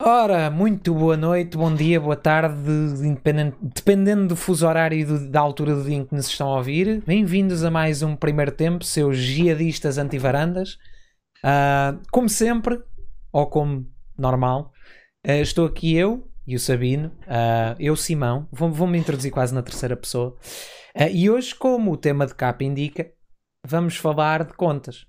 Ora, muito boa noite, bom dia, boa tarde, dependendo do fuso horário e do, da altura do dia em que nos estão a ouvir. Bem-vindos a mais um primeiro tempo, seus jihadistas antivarandas. Uh, como sempre, ou como normal, uh, estou aqui eu e o Sabino, uh, eu Simão, vou-me introduzir quase na terceira pessoa. e hoje, como o tema de capa indica, vamos falar de contas.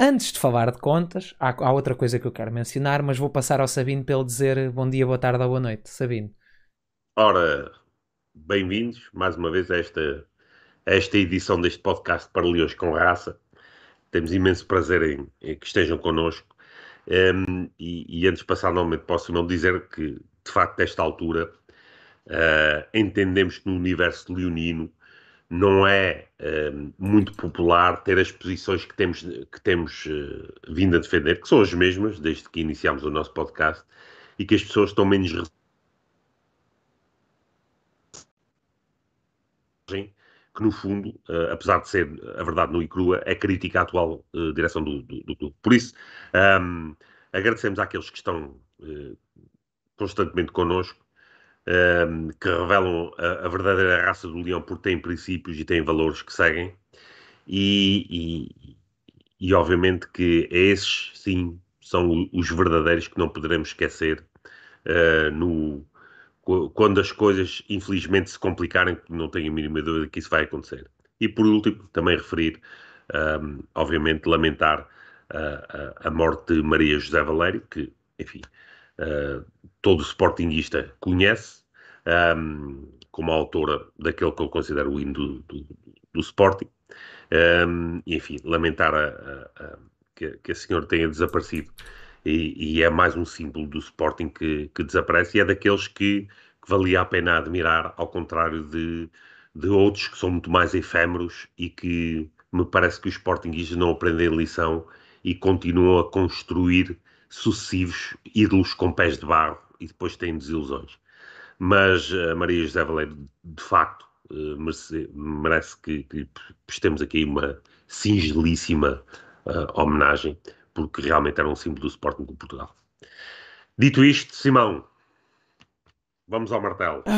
Antes de falar de contas, há, há, outra coisa que eu quero mencionar, mas vou passar ao Sabino para ele dizer bom dia, boa tarde ou boa noite. Sabino. Ora, bem-vindos mais uma vez a esta, a esta edição deste podcast para Leões com Raça. Temos imenso prazer em, em que estejam connosco. Um, e, e, antes de passar normalmente posso não dizer que, de facto, nesta altura, uh, entendemos que no universo leonino não é uh, muito popular ter as posições que temos, que temos uh, vindo a defender, que são as mesmas desde que iniciámos o nosso podcast, e que as pessoas estão menos que no fundo, uh, apesar de ser a verdade nua e crua, é crítica à atual direção do, do, clube. Por isso, um, agradecemos àqueles que estão constantemente connosco um, que revelam a, a, verdadeira raça do leão porque têm princípios e têm valores que seguem. E, e, e obviamente que esses, sim, são os verdadeiros que não poderemos esquecer uh, no, quando as coisas, infelizmente, se complicarem, não tenho a mínima dúvida que isso vai acontecer. E por último, também referir, um, obviamente, lamentar uh, a, a morte de Maria José Valério, que, enfim, uh, todo sportinguista conhece, um, como autora daquele que eu considero o hino do, do, do Sporting. Um, enfim, lamentar a, a, a, que, que, a senhora tenha desaparecido. E, e, é mais um símbolo do Sporting que, que desaparece e é daqueles que, que, valia a pena admirar, ao contrário de, de outros que são muito mais efêmeros e que me parece que os Sportingistas não aprendem lição e continuam a construir sucessivos ídolos com pés de barro e depois têm desilusões. Mas a Maria José Valeiro, de facto, eh, merece, merece que, que prestemos aqui uma singelíssima uh, homenagem, porque realmente era um símbolo do Sporting de Portugal. Dito isto, Simão, vamos ao martelo.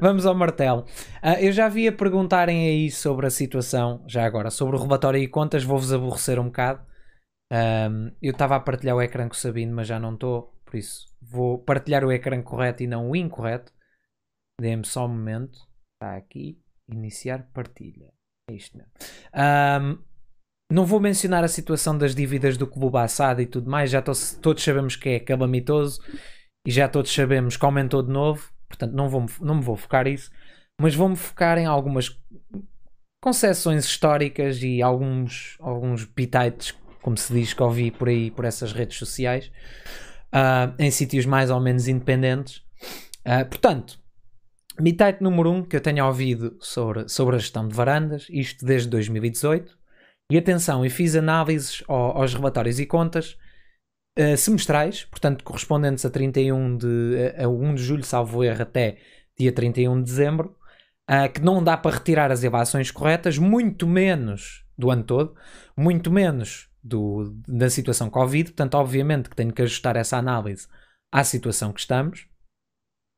Vamos ao martelo. Uh, eu já vi a perguntarem aí sobre a situação, já agora, sobre o relatório e contas, vou-vos aborrecer um bocado. Um, eu estava a partilhar o ecrã com o Sabino, mas já não estou, por isso vou partilhar o ecrã correto e não o incorreto. Dê-me só um momento. Está aqui. Iniciar partilha. É isto mesmo. Um, não vou mencionar a situação das dívidas do clube assado e tudo mais. Já todos sabemos que é calamitoso e já todos sabemos que aumentou de novo. Portanto, não, vou, não me vou focar nisso. Mas vou-me focar em algumas concessões históricas e alguns, alguns pitites como se diz que ouvi por aí, por essas redes sociais, uh, em sítios mais ou menos independentes. Uh, portanto, Mitite número 1 um que eu tenho ouvido sobre, sobre a gestão de varandas, isto desde 2018. E atenção, eu fiz análises ao, aos relatórios e contas uh, semestrais, portanto correspondentes a 31 de, a 1 de julho, salvo erro, até dia 31 de dezembro, uh, que não dá para retirar as elevações corretas, muito menos do ano todo, muito menos do, da situação Covid, portanto, obviamente que tenho que ajustar essa análise à situação que estamos.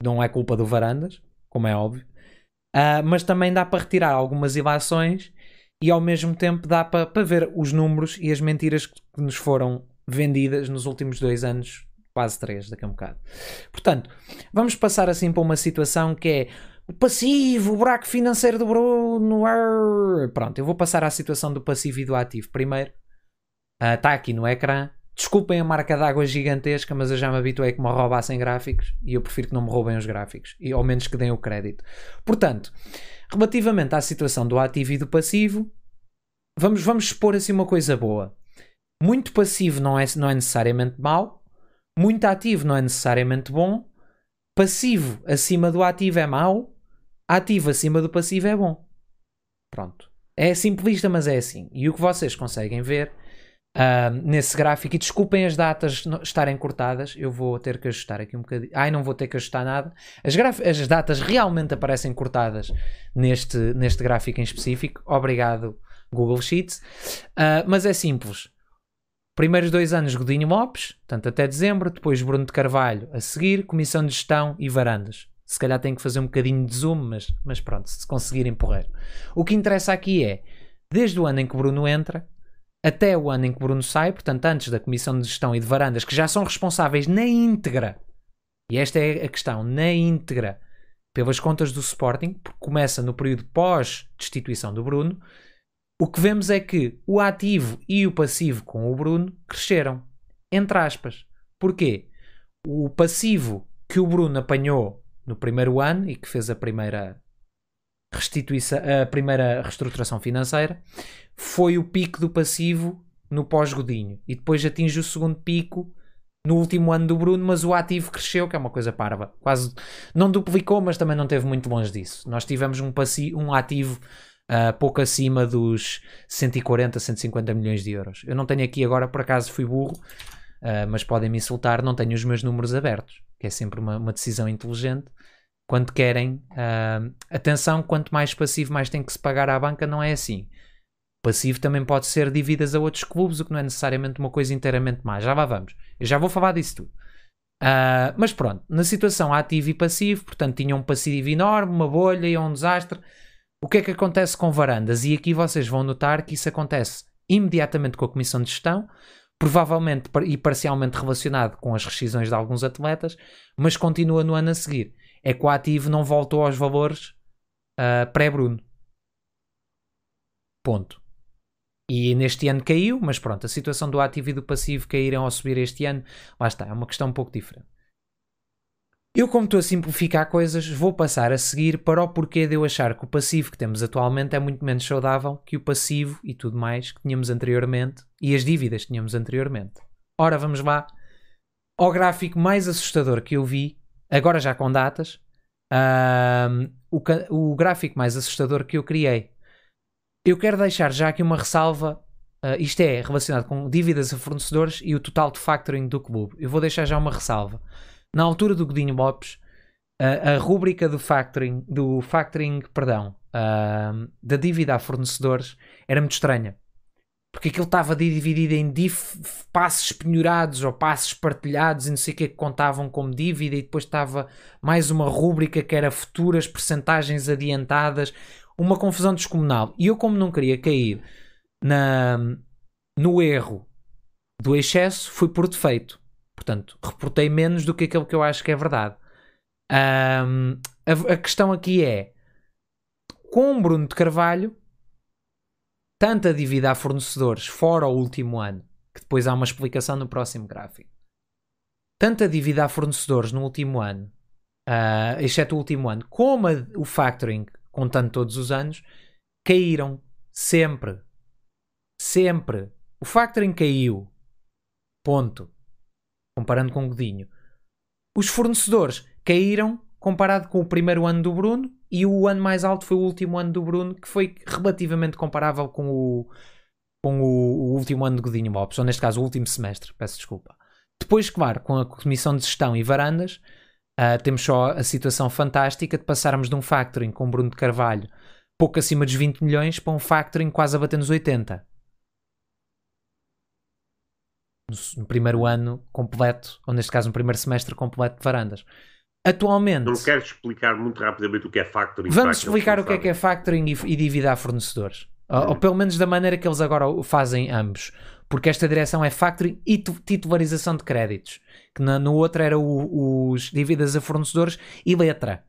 Não é culpa do Varandas, como é óbvio. Uh, mas também dá para retirar algumas ilações e ao mesmo tempo dá para, para ver os números e as mentiras que nos foram vendidas nos últimos dois anos, quase três, daqui a um bocado. Portanto, vamos passar assim para uma situação que é o passivo, o buraco financeiro do Bruno. Arr. Pronto, eu vou passar à situação do passivo e do ativo primeiro Está ah, uh, aqui no ecrã. Desculpem a marca d'água gigantesca, mas eu já me habituei que me roubassem gráficos e eu prefiro que não me roubem os gráficos, e ao menos que deem o crédito. Portanto, relativamente à situação do ativo e do passivo, vamos, vamos expor assim uma coisa boa. Muito passivo não é, não é necessariamente mau, muito ativo não é necessariamente bom, passivo acima do ativo é mau, ativo acima do passivo é bom. Pronto. É simplista, mas é assim. E o que vocês conseguem ver uh, nesse gráfico. E desculpem as datas estarem cortadas, eu vou ter que ajustar aqui um bocadinho. Ai, não vou ter que ajustar nada. As, as datas realmente aparecem cortadas neste, neste gráfico em específico. Obrigado, Google Sheets. Uh, mas é simples. Primeiros dois anos Godinho Lopes, portanto até dezembro, depois Bruno de Carvalho a seguir, Comissão de Gestão e Varandas. Se calhar tem que fazer um bocadinho de zoom, mas, mas pronto, se conseguirem porrer. O que interessa aqui é, desde o ano em que Bruno entra, até o ano em que Bruno sai, portanto antes da Comissão de Gestão e de Varandas, que já são responsáveis na íntegra, e esta é a questão, na íntegra, pelas contas do Sporting, porque começa no período pós-destituição do Bruno, o que vemos é que o ativo e o passivo com o Bruno cresceram. Entre aspas. Porquê? O passivo que o Bruno apanhou no primeiro ano e que fez a primeira a primeira reestruturação financeira, foi o pico do passivo no pós-Godinho. E depois atinge o segundo pico no último ano do Bruno, mas o ativo cresceu, que é uma coisa parva. Quase não duplicou, mas também não teve muito longe disso. Nós tivemos um, passivo, um ativo uh, pouco acima dos 140, 150 milhões de euros. Eu não tenho aqui agora, por acaso fui burro, uh, mas podem me insultar, não tenho os meus números abertos, que é sempre uma, uma decisão inteligente. Quando querem, uh, atenção, quanto mais passivo, mais tem que se pagar à banca, não é assim. Passivo também pode ser dívidas a outros clubes, o que não é necessariamente uma coisa inteiramente má. Já lá vamos. Eu já vou falar disso tudo. Uh, mas pronto, na situação ativo e passivo, portanto, tinha um passivo enorme, uma bolha e um desastre. O que é que acontece com varandas? E aqui vocês vão notar que isso acontece imediatamente com a comissão de gestão, provavelmente e parcialmente relacionado com as rescisões de alguns atletas, mas continua no ano a seguir. É que o ativo não voltou aos valores uh, pré-Bruno. Ponto. E neste ano caiu, mas pronto, a situação do ativo e do passivo caíram ao subir este ano, lá está, é uma questão um pouco diferente. Eu, como estou a simplificar coisas, vou passar a seguir para o porquê de eu achar que o passivo que temos atualmente é muito menos saudável que o passivo e tudo mais que tínhamos anteriormente e as dívidas que tínhamos anteriormente. Ora, vamos lá ao gráfico mais assustador que eu vi, agora já com datas, o, o, gráfico mais assustador que eu criei. Eu quero deixar já aqui uma ressalva. Uh, isto é relacionado com dívidas a fornecedores e o total de factoring do clube. Eu vou deixar já uma ressalva na altura do Godinho Lopes, a, a rúbrica do factoring, do factoring perdão, uh, da dívida a fornecedores era muito estranha. Porque aquilo estava dividido em passos penhorados ou passos partilhados e não sei o que que contavam como dívida e depois estava mais uma rúbrica que era futuras percentagens adiantadas. Uma confusão descomunal. E eu como não queria cair na, no erro do excesso, fui por defeito. Portanto, reportei menos do que aquilo que eu acho que é verdade. Um, a, a, questão aqui é: com Bruno de Carvalho, tanta dívida a fornecedores fora o último ano, que depois há uma explicação no próximo gráfico, tanta dívida a fornecedores no último ano, uh, exceto o último ano, como a, o factoring, contando todos os anos, caíram sempre. Sempre. O factoring caiu. Ponto comparando com o Godinho. Os fornecedores caíram comparado com o primeiro ano do Bruno e o ano mais alto foi o último ano do Bruno, que foi relativamente comparável com o, com o, o último ano de Godinho Lopes, ou neste caso o último semestre, peço desculpa. Depois, claro, com a comissão de gestão e varandas, uh, temos só a situação fantástica de passarmos de um factoring com Bruno de Carvalho pouco acima dos 20 milhões para um factoring quase a bater nos 80 no, primeiro ano completo, ou neste caso no primeiro semestre completo de varandas. Atualmente. Não quero explicar muito rapidamente o que é factoring. Vamos explicar o que é que é factoring e, e dívida a fornecedores. Ou, ou, pelo menos da maneira que eles agora fazem ambos. Porque esta direção é factoring e titularização de créditos. Que na, no outro era o, os dívidas a fornecedores e letra.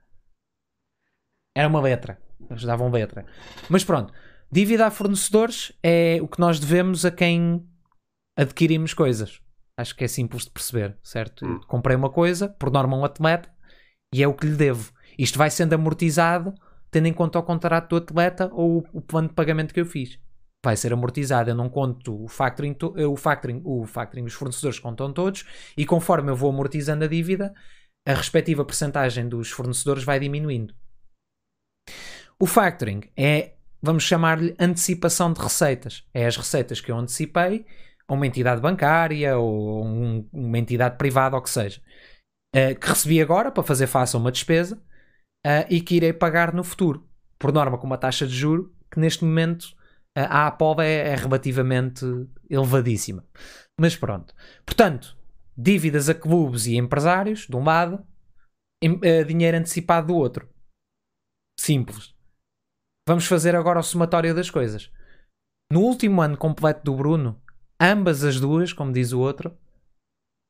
Era uma letra. Eles davam letra. Mas pronto. Dívida a fornecedores é o que nós devemos a quem adquirimos coisas. Acho que é simples de perceber, certo? Hum. Comprei uma coisa, por norma um atleta, e é o que lhe devo. Isto vai sendo amortizado tendo em conta o contrato do atleta ou o plano de pagamento que eu fiz. Vai ser amortizado, eu não conto o factoring, o factoring, o factoring, os fornecedores contam todos, e conforme eu vou amortizando a dívida, a respectiva percentagem dos fornecedores vai diminuindo. O factoring é, vamos chamar-lhe antecipação de receitas. É as receitas que eu antecipei a uma entidade bancária ou um, uma entidade privada ou que seja, uh, que recebi agora para fazer face a uma despesa uh, e que irei pagar no futuro, por norma com uma taxa de juro que neste momento uh, a APOV é, é relativamente elevadíssima. Mas pronto. Portanto, dívidas a clubes e empresários, de um lado, dinheiro antecipado do outro. Simples. Vamos fazer agora o somatório das coisas. No último ano completo do Bruno, ambas as duas, como diz o outro,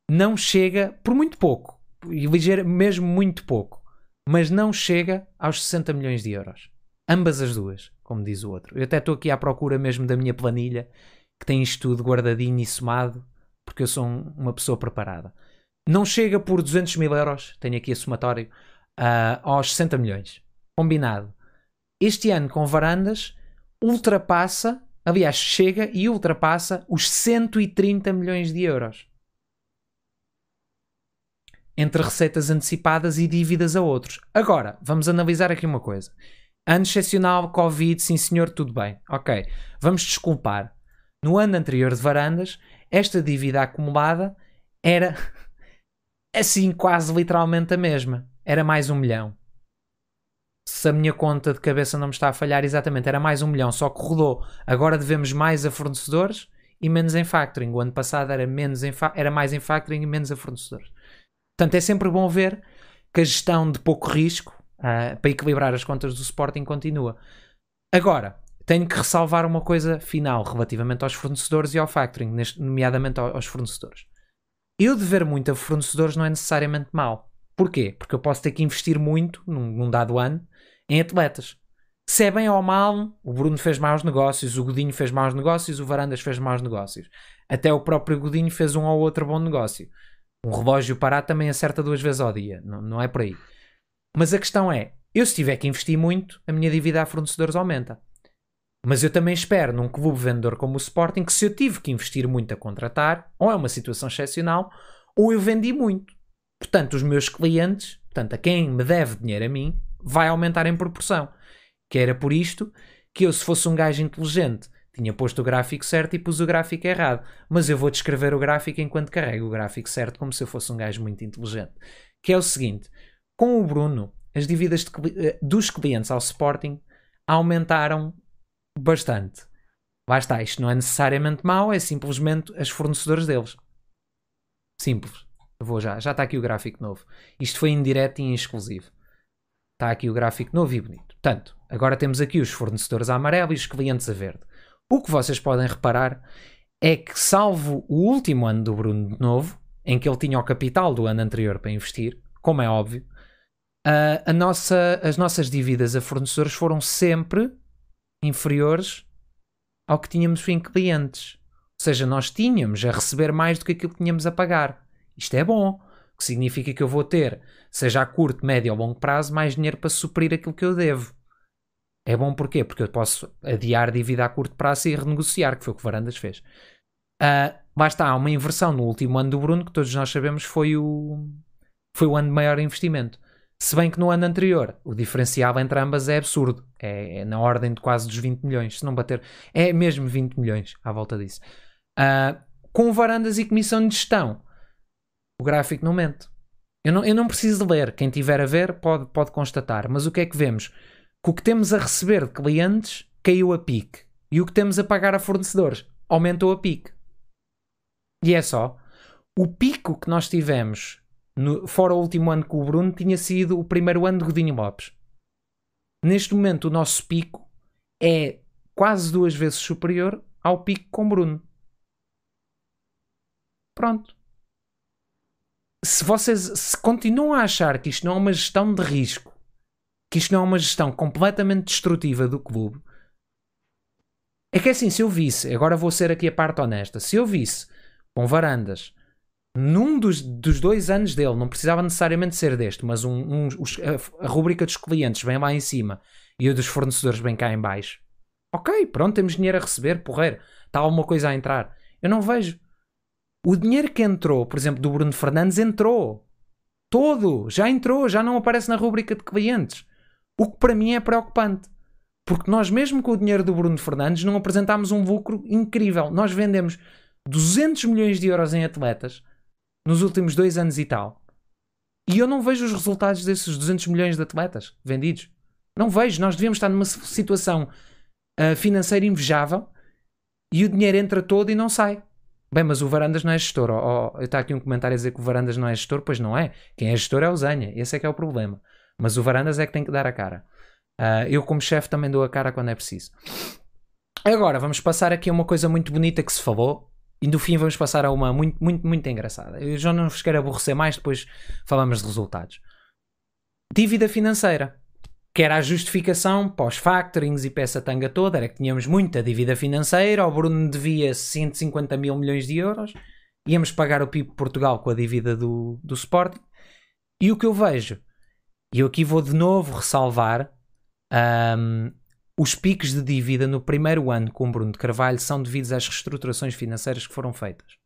não chega por muito pouco, e ligeiro, mesmo muito pouco, mas não chega aos 60 milhões de euros. Ambas as duas, como diz o outro. Eu até estou aqui à procura mesmo da minha planilha, que tem isto tudo guardadinho e somado, porque eu sou um- uma pessoa preparada. Não chega por 200 mil euros, tenho aqui a somatório, ah, aos 60 milhões. Combinado. Este ano, com varandas, ultrapassa, aliás, chega e ultrapassa os 130 milhões de euros. Entre receitas antecipadas e dívidas a outros. Agora, vamos analisar aqui uma coisa. Ano excepcional, Covid, sim senhor, tudo bem. Ok, vamos desculpar. No ano anterior de varandas, esta dívida acumulada era assim quase literalmente a mesma. Era mais um milhão. Se a minha conta de cabeça não me está a falhar, exatamente, era mais um milhão, só que rodou. Agora devemos mais a fornecedores e menos em factoring. O ano passado era, menos em era mais em factoring e menos a fornecedores. Portanto, é sempre bom ver que a gestão de pouco risco ah, para equilibrar as contas do Sporting continua. Agora, tenho que ressalvar uma coisa final relativamente aos fornecedores e ao factoring, nomeadamente ao- aos fornecedores. Eu dever muito a fornecedores não é necessariamente mau. Porquê? Porque eu posso ter que investir muito, num, num dado ano, em atletas. Se é bem ou mal, o Bruno fez maus negócios, o Godinho fez maus negócios, o Varandas fez maus negócios. Até o próprio Godinho fez um ou outro bom negócio. Um relógio parado também acerta duas vezes ao dia. Não, não é por aí. Mas a questão é, eu se tiver que investir muito, a minha dívida a fornecedores aumenta. Mas eu também espero num clube vendedor como o Sporting que se eu tive que investir muito a contratar, ou é uma situação excepcional, ou eu vendi muito. Portanto, os meus clientes, portanto, a quem me deve dinheiro a mim, vai aumentar em proporção. Que era por isto que eu, se fosse um gajo inteligente, tinha posto o gráfico certo e pus o gráfico errado. Mas eu vou descrever o gráfico enquanto carrego o gráfico certo, como se eu fosse um gajo muito inteligente. Que é o seguinte: com o Bruno, as dívidas de eh, dos clientes ao Sporting aumentaram bastante. Lá está, isto não é necessariamente mau, é simplesmente as fornecedores deles. Simples. Vou já, já está aqui o gráfico novo. Isto foi em direto e em exclusivo. Está aqui o gráfico novo e bonito. Portanto, agora temos aqui os fornecedores a amarelo e os clientes a verde. O que vocês podem reparar é que, salvo o último ano do Bruno de novo, em que ele tinha o capital do ano anterior para investir, como é óbvio, a, a nossa, as nossas dívidas a fornecedores foram sempre inferiores ao que tínhamos em clientes. Ou seja, nós tínhamos a receber mais do que aquilo que tínhamos a pagar. Isto é bom, que significa que eu vou ter, seja a curto, médio ou longo prazo, mais dinheiro para suprir aquilo que eu devo. É bom porquê? Porque eu posso adiar dívida a curto prazo e renegociar, que foi o que Varandas fez. Ah, lá está, há uma inversão no último ano do Bruno, que todos nós sabemos foi o, foi o ano de maior investimento. Se bem que no ano anterior o diferencial entre ambas é absurdo. É, é na ordem de quase dos 20 milhões, se não bater. É mesmo 20 milhões à volta disso. Ah, com varandas e comissão de gestão, o gráfico não mente. Eu não, eu não preciso ler. Quem tiver a ver pode, pode constatar. Mas o que é que vemos? Que o que temos a receber de clientes caiu a pique. E o que temos a pagar a fornecedores aumentou a pique. E é só. O pico que nós tivemos, no- fora o último ano com o Bruno, tinha sido o primeiro ano de Godinho Lopes. Neste momento, o nosso pico é quase duas vezes superior ao pico com Bruno. Pronto. Se vocês se continuam a achar que isto não é uma gestão de risco, que isto não é uma gestão completamente destrutiva do clube, é que assim, se eu visse, agora vou ser aqui a parte honesta, se eu visse com varandas num dos, dos dois anos dele, não precisava necessariamente ser deste, mas um, um- os- a, a rubrica dos clientes bem lá em cima e a dos fornecedores bem cá em baixo. Ok, pronto, temos dinheiro a receber, porreiro, está alguma coisa a entrar. Eu não vejo. O dinheiro que entrou, por exemplo, do Bruno Fernandes, entrou. Todo, já entrou, já não aparece na rubrica de clientes. O que para mim é preocupante. Porque nós, mesmo com o dinheiro do Bruno Fernandes, não apresentámos um lucro incrível. Nós vendemos 200 milhões de euros em atletas nos últimos dois anos e tal. E eu não vejo os resultados desses 200 milhões de atletas vendidos. Não vejo. Nós devíamos estar numa situação ah, financeira invejável e o dinheiro entra todo e não sai. Bem, mas o Varandas não é gestor. Oh, oh, está aqui um comentário a dizer que o Varandas não é gestor. Pois não é. Quem é gestor é o Zanha. Esse é que é o problema. Mas o Varandas é que tem que dar a cara. Uh, eu, como chefe, também dou a cara quando é preciso. Agora, vamos passar aqui a uma coisa muito bonita que se falou. E no fim vamos passar a uma muito, muito, muito engraçada. Eu já não vos quero aborrecer mais, depois falamos de resultados. Dívida financeira que era a justificação pós-factorings e peça tanga toda, era que tínhamos muita dívida financeira, o Bruno devia 150 mil milhões de euros, íamos pagar o PIB Portugal com a dívida do, do Sporting, e o que eu vejo, e eu aqui vou de novo ressalvar, um, os picos de dívida no primeiro ano com o Bruno de Carvalho são devidos às reestruturações financeiras que foram feitas.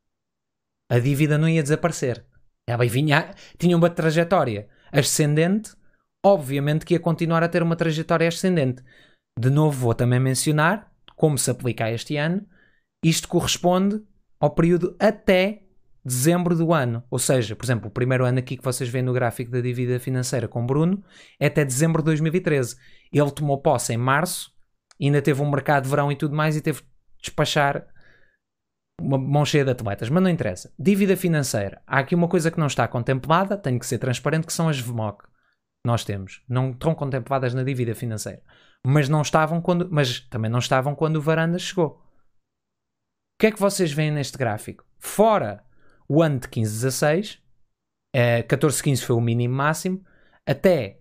A dívida não ia desaparecer. Ela vinha, tinha uma trajetória ascendente obviamente que ia continuar a ter uma trajetória ascendente. De novo, vou também mencionar, como se aplica este ano, isto corresponde ao período até dezembro do ano. Ou seja, por exemplo, o primeiro ano aqui que vocês veem no gráfico da dívida financeira com Bruno é até dezembro de 2013. Ele tomou posse em março, ainda teve um mercado de verão e tudo mais e teve de despachar uma mão cheia de atletas, mas não interessa. Dívida financeira. Há aqui uma coisa que não está contemplada, tenho que ser transparente, que são as VMOC nós temos não estão contempladas na dívida financeira, mas não estavam quando, mas também não estavam quando o Varandas chegou. O que é que vocês veem neste gráfico? Fora o ano de 15-16, eh, 14-15 foi o mínimo máximo, até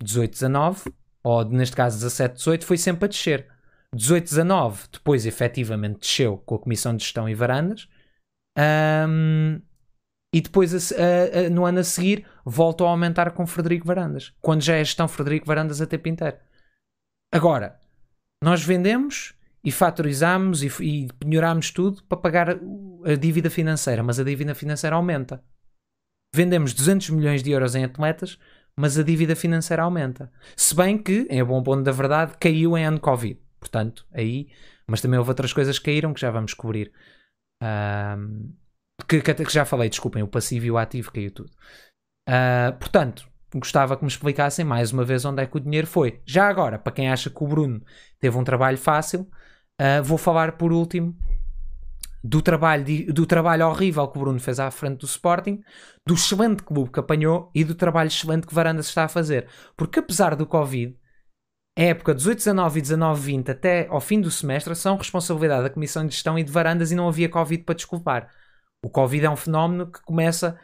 18-19, ou neste caso 17-18, foi sempre a descer. 18-19 depois efetivamente desceu com a Comissão de Gestão e Varandas. Um, e depois, a, a, a, no ano a seguir, voltou a aumentar com Frederico Varandas. Quando já é gestão Frederico Varandas a tempo inteiro. Agora, nós vendemos e fatorizamos e, e penhoramos tudo para pagar a dívida financeira, mas a dívida financeira aumenta. Vendemos 200 milhões de euros em atletas, mas a dívida financeira aumenta. Se bem que, em bom ponto da verdade, caiu em ano Covid. Portanto, aí, mas também houve outras coisas que caíram que já vamos cobrir. Que, que, já falei, desculpem, o passivo e o ativo caiu tudo. Uh, portanto, gostava que me explicassem mais uma vez onde é que o dinheiro foi. Já agora, para quem acha que o Bruno teve um trabalho fácil, uh, vou falar por último do trabalho, do trabalho horrível que o Bruno fez à frente do Sporting, do excelente clube que apanhou e do trabalho excelente que Varandas está a fazer. Porque apesar do Covid, a época 18, 19 e 19, 20 até ao fim do semestre são responsabilidade da Comissão de Gestão e de Varandas e não havia Covid para desculpar. O Covid é um fenómeno que começa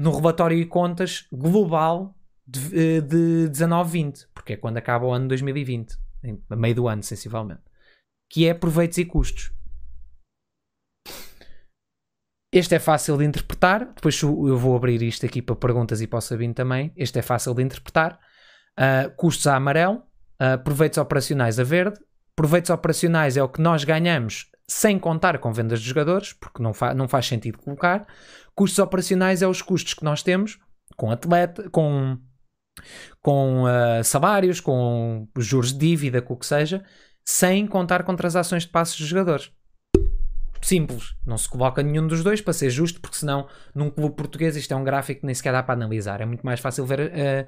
no relatório e contas global de, eh, de 19-20, porque é quando acaba o ano 2020, em meio do ano, sensivelmente, que é proveitos e custos. Este é fácil de interpretar, depois eu vou abrir isto aqui para perguntas e para o Sabino também. Este é fácil de interpretar. Uh, custos a amarelo, uh, proveitos operacionais a verde. Proveitos operacionais é o que nós ganhamos sem contar com vendas de jogadores, porque não, fa não faz sentido colocar. Custos operacionais é os custos que nós temos com atleta, com, com uh, salários, com juros de dívida, com o que seja, sem contar com transações de passos de jogadores. Simples, não se coloca nenhum dos dois para ser justo, porque senão num clube português isto é um gráfico que nem sequer dá para analisar. É muito mais fácil ver uh,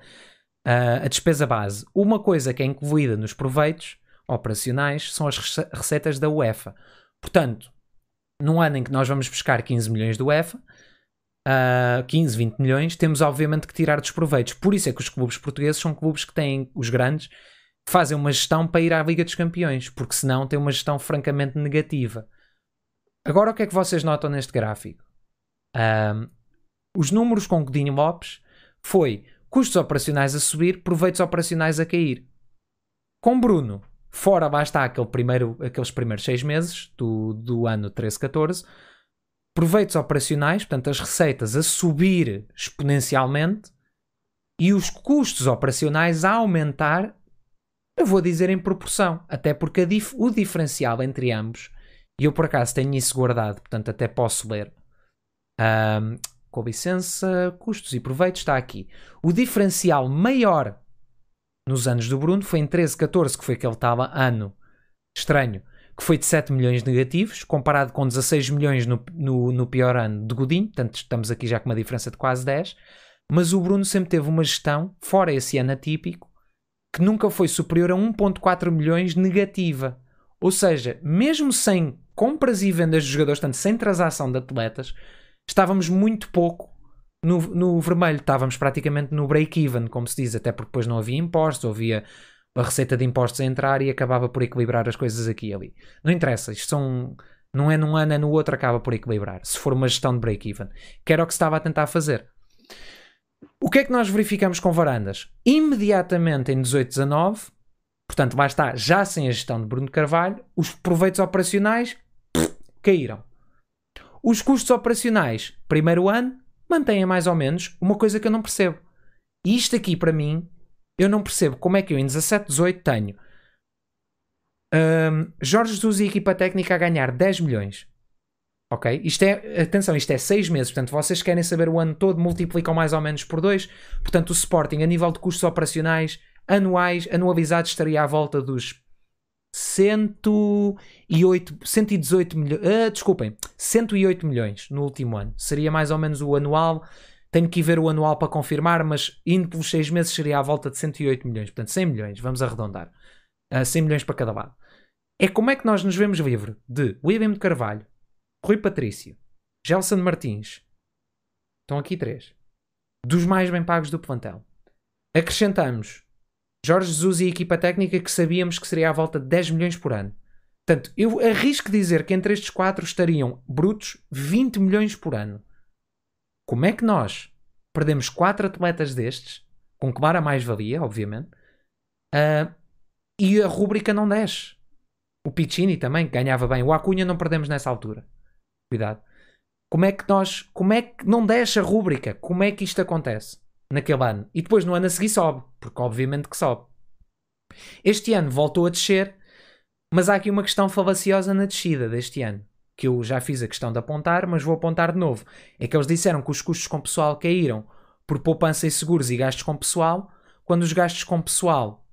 uh, a despesa base. Uma coisa que é incluída nos proveitos operacionais são as receitas da UEFA. Portanto, num ano em que nós vamos buscar 15 milhões do UEFA, uh, 15, 20 milhões, temos obviamente que tirar dos proveitos. Por isso é que os clubes portugueses são clubes que têm, os grandes, fazem uma gestão para ir à Liga dos Campeões, porque senão tem uma gestão francamente negativa. Agora, o que é que vocês notam neste gráfico? Um, os números com Godinho Lopes foi custos operacionais a subir, proveitos operacionais a cair. Com Bruno, Fora lá está aquele primeiro, aqueles primeiros seis meses do, do ano 13-14, proveitos operacionais, portanto, as receitas a subir exponencialmente e os custos operacionais a aumentar, eu vou dizer em proporção, até porque dif o diferencial entre ambos, e eu por acaso tenho isso guardado, portanto, até posso ler. Um, com licença, custos e proveitos está aqui. O diferencial maior nos anos do Bruno, foi em 13, 14 que foi aquele tal ano estranho, que foi de 7 milhões negativos, comparado com 16 milhões no, no, no, pior ano de Godinho, portanto estamos aqui já com uma diferença de quase 10, mas o Bruno sempre teve uma gestão, fora esse ano atípico, que nunca foi superior a 1.4 milhões negativa. Ou seja, mesmo sem compras e vendas de jogadores, portanto, sem transação de atletas, estávamos muito pouco no, no vermelho. Estávamos praticamente no break-even, como se diz, até porque depois não havia impostos, havia a receita de impostos a entrar e acabava por equilibrar as coisas aqui e ali. Não interessa, isto são. Não é num ano, é no outro, acaba por equilibrar. Se for uma gestão de break-even. Que era o que se estava a tentar fazer. O que é que nós verificamos com varandas? Imediatamente em 18-19, portanto, lá está, já sem a gestão de Bruno Carvalho, os proveitos operacionais pff, caíram. Os custos operacionais, primeiro ano, mantêm mais ou menos uma coisa que eu não percebo. E isto aqui, para mim, eu não percebo como é que eu em 17, 18 tenho um, Jorge Jesus e equipa técnica a ganhar 10 milhões. Ok? Isto é, atenção, isto é 6 meses. Portanto, vocês querem saber o ano todo, multiplicam mais ou menos por 2. Portanto, o Sporting, a nível de custos operacionais anuais, anualizados, estaria à volta dos 108, 118 milhões. Uh, desculpem, 108 milhões no último ano. Seria mais ou menos o anual. Tenho que ir ver o anual para confirmar, mas indo pelos 6 meses seria à volta de 108 milhões. Portanto, 100 milhões, vamos arredondar. Uh, 100 milhões para cada lado. É como é que nós nos vemos livre de William de Carvalho, Rui Patrício, Gelson Martins. Estão aqui três. Dos mais bem pagos do plantel. Acrescentamos Jorge Jesus e a equipa técnica que sabíamos que seria à volta de 10 milhões por ano. Portanto, eu arrisco dizer que entre estes quatro estariam brutos 20 milhões por ano. Como é que nós perdemos quatro atletas destes, com clara mais-valia, obviamente, uh, e a rúbrica não desce? O Piccini também ganhava bem. O Acunha não perdemos nessa altura. Cuidado. Como é que nós. Como é que não desce a rúbrica? Como é que isto acontece? naquele ano. E depois no ano a seguir sobe, porque obviamente que sobe. Este ano voltou a descer, mas há aqui uma questão falaciosa na descida deste ano, que eu já fiz a questão de apontar, mas vou apontar de novo. É que eles disseram que os custos com pessoal caíram por poupança e seguros e gastos com pessoal, quando os gastos com pessoal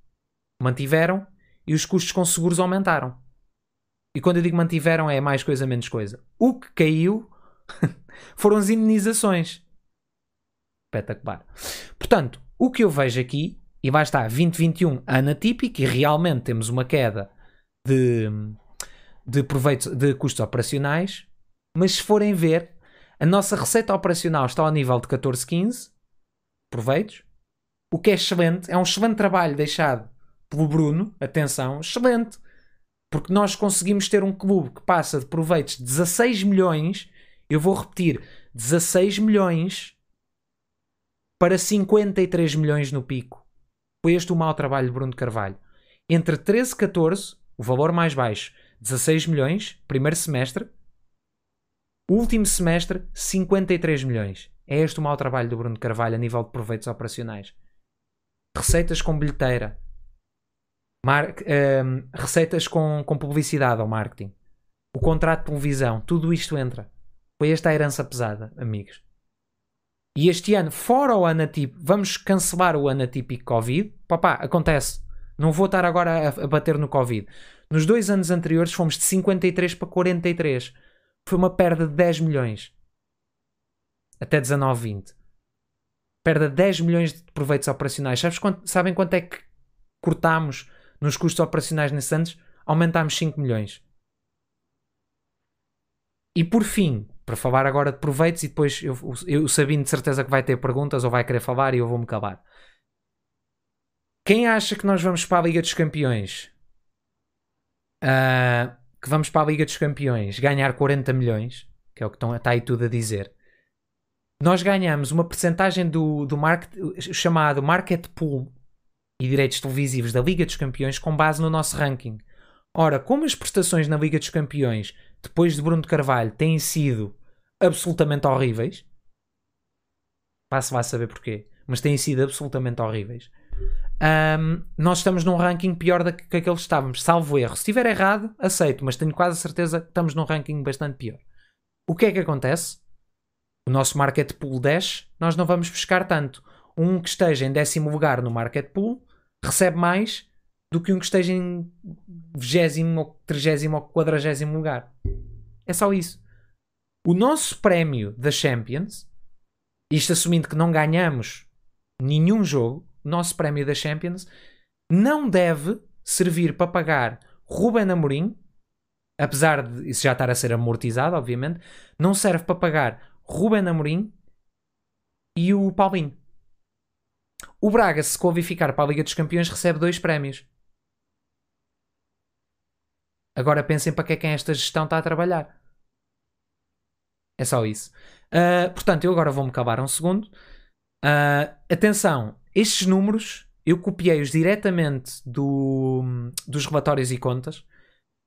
mantiveram e os custos com seguros aumentaram. E quando eu digo mantiveram é mais coisa menos coisa. O que caiu foram as indenizações espetacular. Portanto, o que eu vejo aqui, e vai estar 2021 ano atípico, e realmente temos uma queda de, de proveitos de custos operacionais, mas se forem ver, a nossa receita operacional está ao nível de 14, 15 proveitos, o que é excelente, é um excelente trabalho deixado pelo Bruno, atenção, excelente, porque nós conseguimos ter um clube que passa de proveitos de 16 milhões, eu vou repetir, 16 milhões para 53 milhões no pico. Foi este o mau trabalho de Bruno Carvalho. Entre 13 e 14, o valor mais baixo, 16 milhões, primeiro semestre. Último semestre, 53 milhões. É este o mau trabalho do Bruno Carvalho a nível de proveitos operacionais. Receitas com bilheteira. Mar um, ehm, receitas com, com publicidade ou marketing. O contrato de televisão. Tudo isto entra. Foi esta a herança pesada, amigos. E este ano, fora o ano atípico, vamos cancelar o ano atípico Covid. Papá, acontece. Não vou estar agora a, a bater no Covid. Nos dois anos anteriores fomos de 53 para 43. Foi uma perda de 10 milhões. Até 19, 20. Perda de 10 milhões de proveitos operacionais. Quanto, sabem quanto é que cortámos nos custos operacionais nesses anos? Aumentámos 5 milhões. E por fim, para falar agora de proveitos e depois eu, eu sabendo de certeza que vai ter perguntas ou vai querer falar e eu vou-me calar. Quem acha que nós vamos para a Liga dos Campeões? Uh, que vamos para a Liga dos Campeões ganhar 40 milhões, que é o que estão, está aí tudo a dizer. Nós ganhamos uma percentagem do, do market, chamado Market Pool e direitos televisivos da Liga dos Campeões com base no nosso ranking. Ora, como as prestações na Liga dos Campeões depois de Bruno de Carvalho, têm sido absolutamente horríveis. Passo vai saber porquê. Mas têm sido absolutamente horríveis. Um, nós estamos num ranking pior do que aquele que estávamos, salvo erro. Se estiver errado, aceito, mas tenho quase certeza que estamos num ranking bastante pior. O que é que acontece? O nosso market pool 10, nós não vamos buscar tanto. Um que esteja em décimo lugar no market pool recebe mais do que um que esteja em 20 ou 30 ou 40 lugar. É só isso. O nosso prémio da Champions, isto assumindo que não ganhamos nenhum jogo, o nosso prémio da Champions não deve servir para pagar Ruben Amorim, apesar de isso já estar a ser amortizado, obviamente, não serve para pagar Ruben Amorim e o Paulinho. O Braga, se qualificar para a Liga dos Campeões, recebe dois prémios. Agora pensem para que é que esta gestão está a trabalhar. É só isso. Uh, portanto, eu agora vou-me cavar um segundo. Uh, atenção, estes números eu copiei-os diretamente do, dos relatórios e contas.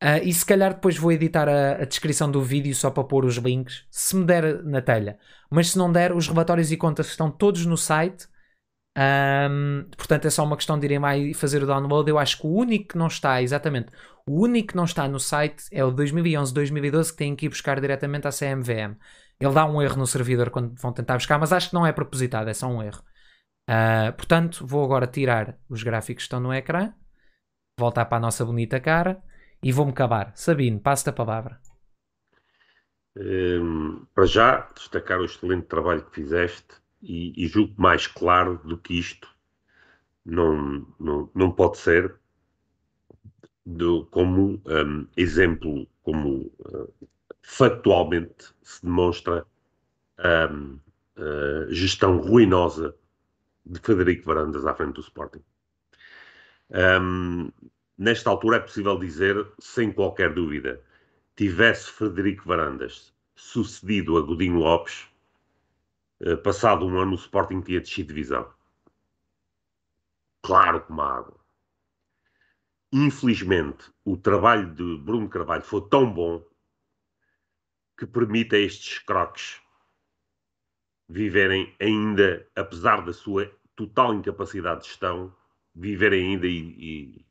Uh, e se calhar depois vou editar a, a, descrição do vídeo só para pôr os links, se me der na telha. Mas se não der, os relatórios e contas estão todos no site. Um, portanto, é só uma questão de irem lá e fazer o download. Eu acho que o único que não está, exatamente, o único que não está no site é o 2011-2012 que têm que ir buscar diretamente à CMVM. Ele dá um erro no servidor quando vão tentar buscar, mas acho que não é propositado, é só um erro. Uh, portanto, vou agora tirar os gráficos que estão no ecrã, voltar para a nossa bonita cara e vou-me acabar. Sabino, passo-te a palavra. Um, para já, destacar o excelente trabalho que fizeste e, e julgo mais claro do que isto não, não, não pode ser do, como um, exemplo, como uh, factualmente se demonstra um, uh, gestão ruinosa de Federico Varandas à frente do Sporting. Um, nesta altura é possível dizer, sem qualquer dúvida, tivesse Frederico Varandas sucedido a Godinho Lopes, passado um ano o Sporting tinha descido divisão. Claro como água. Infelizmente, o trabalho de Bruno Carvalho foi tão bom que permite a estes croques viverem ainda, apesar da sua total incapacidade de gestão, viverem ainda e, e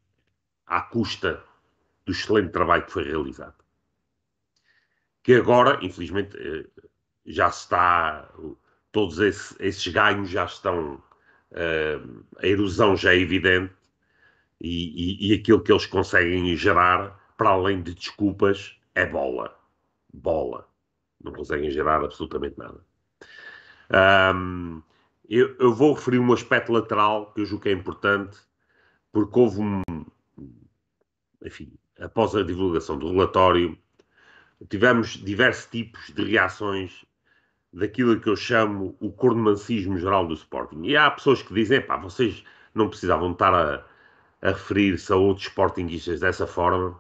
à custa do excelente trabalho que foi realizado. Que agora, infelizmente, eh, já se está, todos esses, ganhos já estão, eh, a erosão já é evidente e, e, e aquilo que eles conseguem gerar, para além de desculpas, é bola bola. Não conseguem gerar absolutamente nada. Um, eu, eu, vou referir um aspecto lateral que eu julgo que é importante, porque houve um. Enfim, após a divulgação do relatório, tivemos diversos tipos de reações daquilo que eu chamo o cornomancismo geral do Sporting. E há pessoas que dizem, pá, vocês não precisavam estar a, a referir-se a outros Sportingistas dessa forma.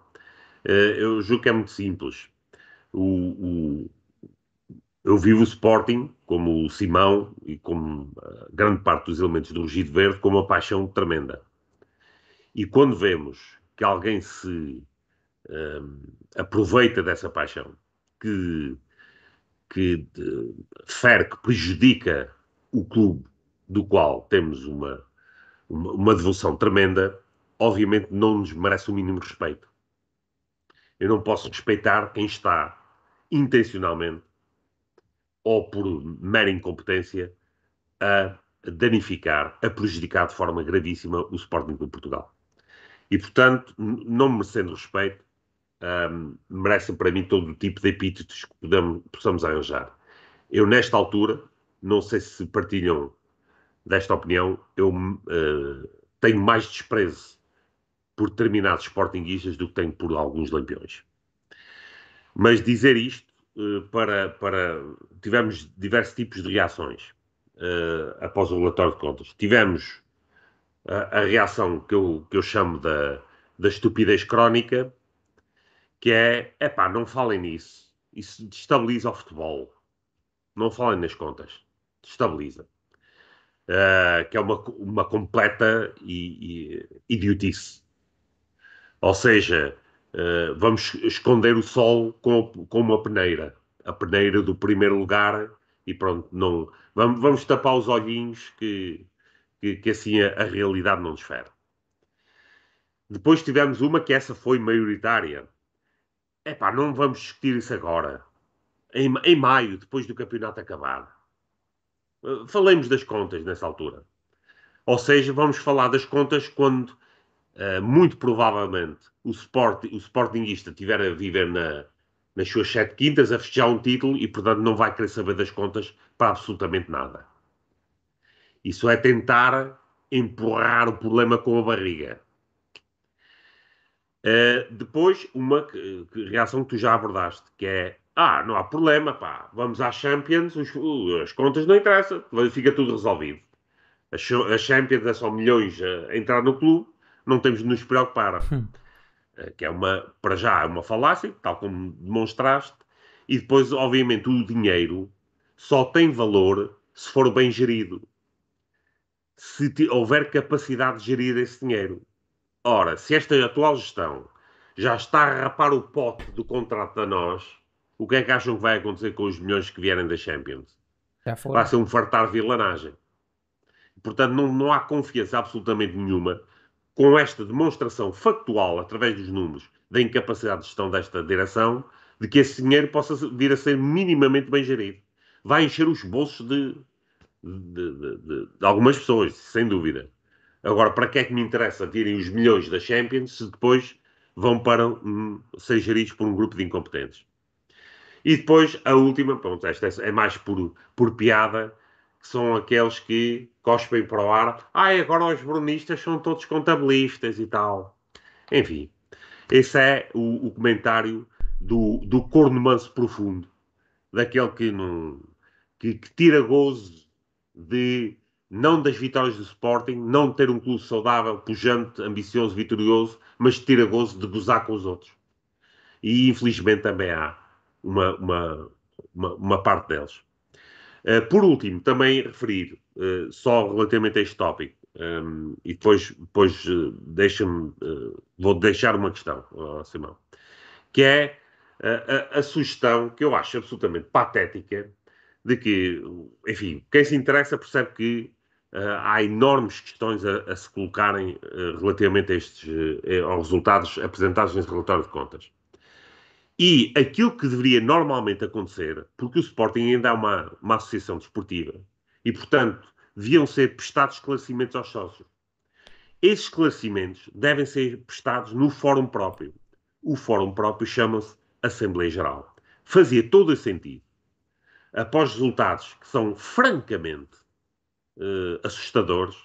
Eh, eu julgo que é muito simples o, o, eu vivo o Sporting, como o Simão e como grande parte dos elementos do Rugido Verde, com uma paixão tremenda. E quando vemos que alguém se um, aproveita dessa paixão, que, que fere, que prejudica o clube do qual temos uma, uma, uma devoção tremenda, obviamente não nos merece o mínimo respeito. Eu não posso respeitar quem está intencionalmente ou por mera incompetência a danificar, a prejudicar de forma gravíssima o Sporting de Portugal. E, portanto, não merecendo respeito, um, merecem para mim todo o tipo de epítetos que possamos arranjar. Eu, nesta altura, não sei se partilham desta opinião, eu uh, tenho mais desprezo por determinados sportinguistas do que tenho por alguns lampiões. Mas dizer isto uh, para, para. Tivemos diversos tipos de reações uh, após o relatório de contas. Tivemos a, a reação que eu, que eu chamo da, da estupidez crónica, que é: epá, não falem nisso. Isso destabiliza o futebol. Não falem nas contas. Destabiliza. Uh, que é uma, uma completa idiotice. Ou seja, Uh, vamos esconder o sol com, com uma peneira. A peneira do primeiro lugar e pronto, não, vamos, vamos tapar os olhinhos que, que, que assim a, a, realidade não nos fere. Depois tivemos uma que essa foi maioritária. Epá, não vamos discutir isso agora. Em, em maio, depois do campeonato acabar. Uh, falemos das contas nessa altura. Ou seja, vamos falar das contas quando uh, muito provavelmente o, sport, o Sportingista estiver a viver na, nas suas sete quintas, a festejar um título e, portanto, não vai querer saber das contas para absolutamente nada. Isso é tentar empurrar o problema com a barriga. Uh, depois, uma que, que, reação que tu já abordaste, que é ah, não há problema, pá, vamos às Champions, os, as contas não interessam, fica tudo resolvido. As, as Champions é só milhões a entrar no clube, não temos de nos preocupar. Hum. Uh, que é uma, para já, é uma falácia, tal como demonstraste, e depois, obviamente, o dinheiro só tem valor se for bem gerido. Se houver capacidade de gerir esse dinheiro. Ora, se esta atual gestão já está a rapar o pote do contrato a nós, o que é que acham que vai acontecer com os milhões que vierem da Champions? Vai ser um fartar vilanagem. Portanto, não, não há confiança absolutamente nenhuma com esta demonstração factual, através dos números, da incapacidade de gestão desta direção, de que esse dinheiro possa vir a ser minimamente bem gerido. Vai encher os bolsos de, de, de, de algumas pessoas, sem dúvida. Agora, para que é que me interessa tirem os milhões da Champions se depois vão para um, ser geridos por um grupo de incompetentes? E depois, a última, pronto, esta é mais por, por piada, que são aqueles que cospem para o ar. Ah, agora os brunistas são todos contabilistas e tal. Enfim, esse é o, o comentário do, do corno manso profundo, daquele que, não, que, que tira gozo de não das vitórias do Sporting, não ter um clube saudável, pujante, ambicioso, vitorioso, mas tira gozo de gozar com os outros. E infelizmente também há uma, uma, uma, uma parte deles. Uh, por último, também referir, uh, só relativamente a este tópico, um, ehm, e depois, depois uh, deixa-me, vou deixar uma questão, oh, Simão, que é a, a, sugestão que eu acho absolutamente patética de que, enfim, quem se interessa percebe que há enormes questões a, a se colocarem uh, relativamente a estes, uh, aos resultados apresentados nesse relatório de contas. E aquilo que deveria normalmente acontecer, porque o Sporting ainda é uma, uma associação desportiva, e portanto deviam ser prestados esclarecimentos aos sócios. Esses esclarecimentos devem ser prestados no fórum próprio. O fórum próprio chama-se Assembleia Geral. Fazia todo o sentido após resultados que são francamente uh, assustadores,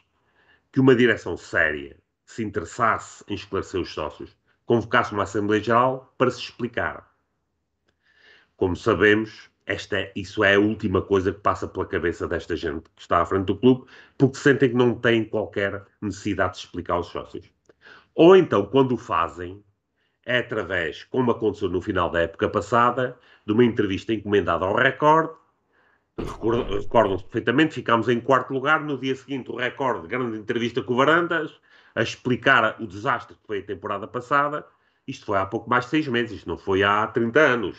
que uma direção séria se interessasse em esclarecer os sócios, convocasse uma Assembleia Geral para se explicar. Como sabemos, esta é, isso é a última coisa que passa pela cabeça desta gente que está à frente do clube, porque sentem que não têm qualquer necessidade de explicar aos sócios. Ou então, quando o fazem, é através, como aconteceu no final da época passada, de uma entrevista encomendada ao Record. Recordam-se perfeitamente, ficámos em quarto lugar. No dia seguinte, o Record, grande entrevista com o Varandas, a explicar o desastre que foi a temporada passada. Isto foi há pouco mais de seis meses, isto não foi há 30 anos.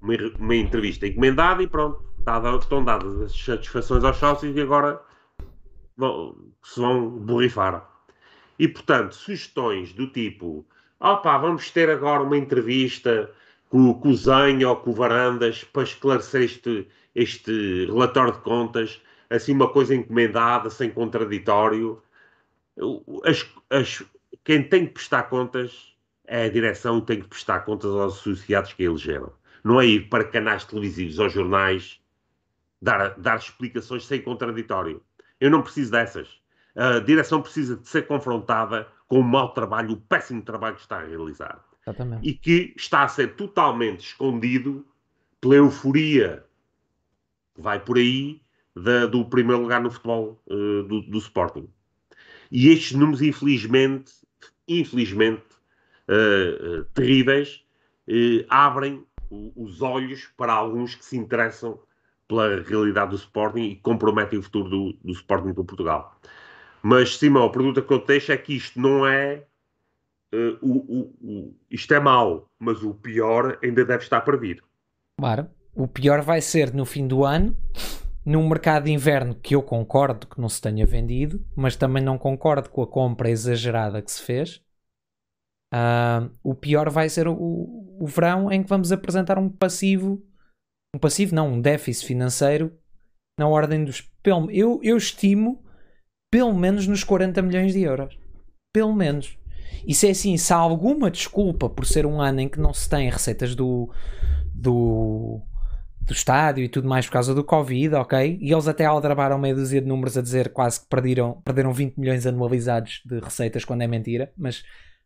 Uma, uma entrevista encomendada e pronto, estão dadas as satisfações aos sócios e agora vão, se vão borrifar. E portanto, sugestões do tipo opá, vamos ter agora uma entrevista com, com o Zenho ou com o Varandas para esclarecer este, este relatório de contas, assim uma coisa encomendada, sem contraditório. As, as, quem tem que prestar contas é a direção tem que prestar contas aos associados que a elegeram. Não é ir para canais televisivos ou jornais dar, dar explicações sem contraditório. Eu não preciso dessas. A direção precisa de ser confrontada com o mau trabalho, o péssimo trabalho que está a realizar. Exatamente. E que está a ser totalmente escondido pela euforia vai por aí da, do primeiro lugar no futebol uh, do, do, Sporting. E estes números, infelizmente, infelizmente, uh, uh, terríveis, abrem os olhos para alguns que se interessam pela realidade do Sporting e comprometem o futuro do, do Sporting para Portugal. Mas, Simão, a pergunta que eu te deixo é que isto não é. O, o, o, isto é mau, mas o pior ainda deve estar para vir. Claro. O pior vai ser no fim do ano, num mercado de inverno que eu concordo que não se tenha vendido, mas também não concordo com a compra exagerada que se fez. Uh, o pior vai ser o, o verão em que vamos apresentar um passivo, um passivo não, um déficit financeiro na ordem dos. Eu, eu estimo pelo menos nos 40 milhões de euros. Pelo menos. E se é assim, se há alguma desculpa por ser um ano em que não se tem receitas do, do, do estádio e tudo mais por causa do Covid, ok? E eles até aldrabaram meia dúzia de números a dizer quase que perderam, perderam 20 milhões anualizados de receitas quando é mentira, mas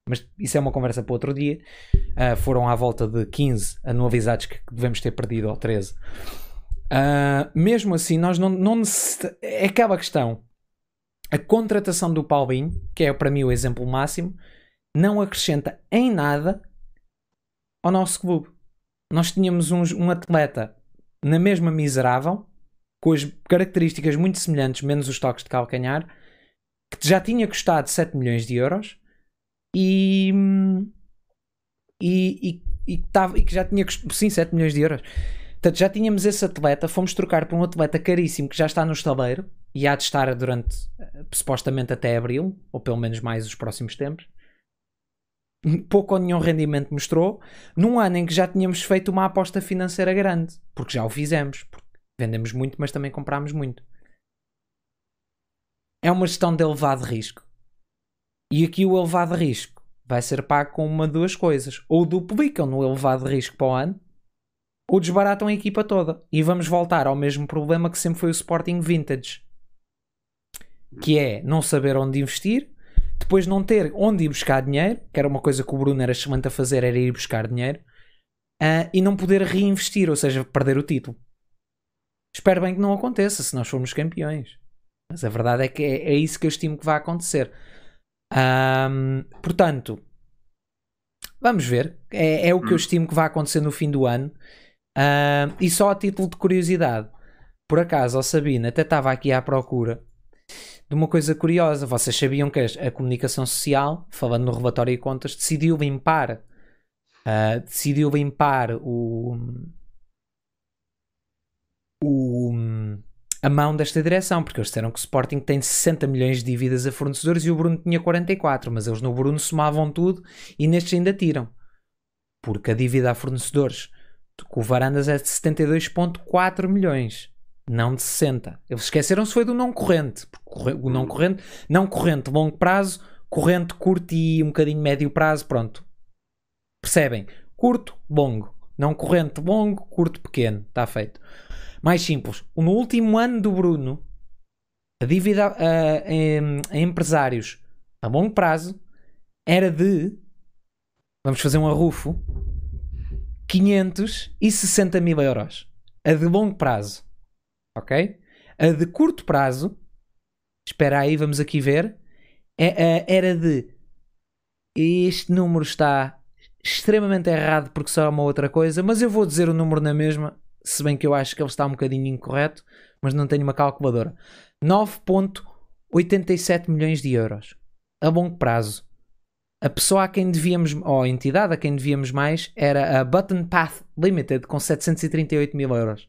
mas isso é uma conversa para outro dia. Uh, foram à volta de 15 anualizados que devemos ter perdido, ou 13. Uh, mesmo assim, nós não, não É aquela questão. A contratação do Paulinho, que é para mim o exemplo máximo, não acrescenta em nada ao nosso clube. Nós tínhamos um, um atleta na mesma miserável, com as características muito semelhantes, menos os toques de calcanhar, que já tinha custado 7 milhões de euros e, e, e, e, tava, e que já tinha sim, 7 milhões de euros. Portanto, já tínhamos esse atleta, fomos trocar por um atleta caríssimo que já está no estaleiro e há de estar durante eh, supostamente até abril, ou pelo menos mais os próximos tempos pouco ou nenhum rendimento mostrou, num ano em que já tínhamos feito uma aposta financeira grande, porque já o fizemos, vendemos muito, mas também comprámos muito. É uma gestão de elevado risco. E aqui o elevado risco vai ser pago com uma de duas coisas. Ou duplicam no elevado risco para o ano, ou desbaratam a equipa toda. E vamos voltar ao mesmo problema que sempre foi o Sporting Vintage. Que é não saber onde investir depois não ter onde ir buscar dinheiro, que era uma coisa que o Bruno era excelente a fazer, era ir buscar dinheiro, uh, e não poder reinvestir, ou seja, perder o título. Espero bem que não aconteça se nós formos campeões. Mas a verdade é que é, é isso que eu estimo que vai acontecer. Um, portanto, vamos ver. É, é, o que eu hum. estimo que vai acontecer no fim do ano. Uh, e só a título de curiosidade, por acaso, a Sabina até estava aqui à procura de uma coisa curiosa. Vocês sabiam que a comunicação social, falando no relatório de contas, decidiu limpar, uh, decidiu limpar o, o, a mão desta direção, porque eles disseram que o Sporting tem 60 milhões de dívidas a fornecedores e o Bruno tinha 44, mas eles no Bruno somavam tudo e nestes ainda tiram. Porque a dívida a fornecedores com o Varandas é de 72,4 milhões não de 60. Eles esqueceram-se foi do não corrente. O não corrente, não corrente longo prazo, corrente curto e um bocadinho médio prazo, pronto. Percebem? Curto, longo. Não corrente, longo, curto, pequeno. Está feito. Mais simples. No último ano do Bruno, a dívida a, a, a empresários a longo prazo era de, vamos fazer um arrufo, 560 mil euros. A de longo prazo ok? A de curto prazo, espera aí, vamos aqui ver, é, é, era de este número está extremamente errado porque só é uma outra coisa, mas eu vou dizer o número na mesma, se bem que eu acho que ele está um bocadinho incorreto, mas não tenho uma calculadora. 9.87 milhões de euros a longo prazo. A pessoa a quem devíamos, ou a entidade a quem devíamos mais, era a Button Path Limited com 738 mil euros.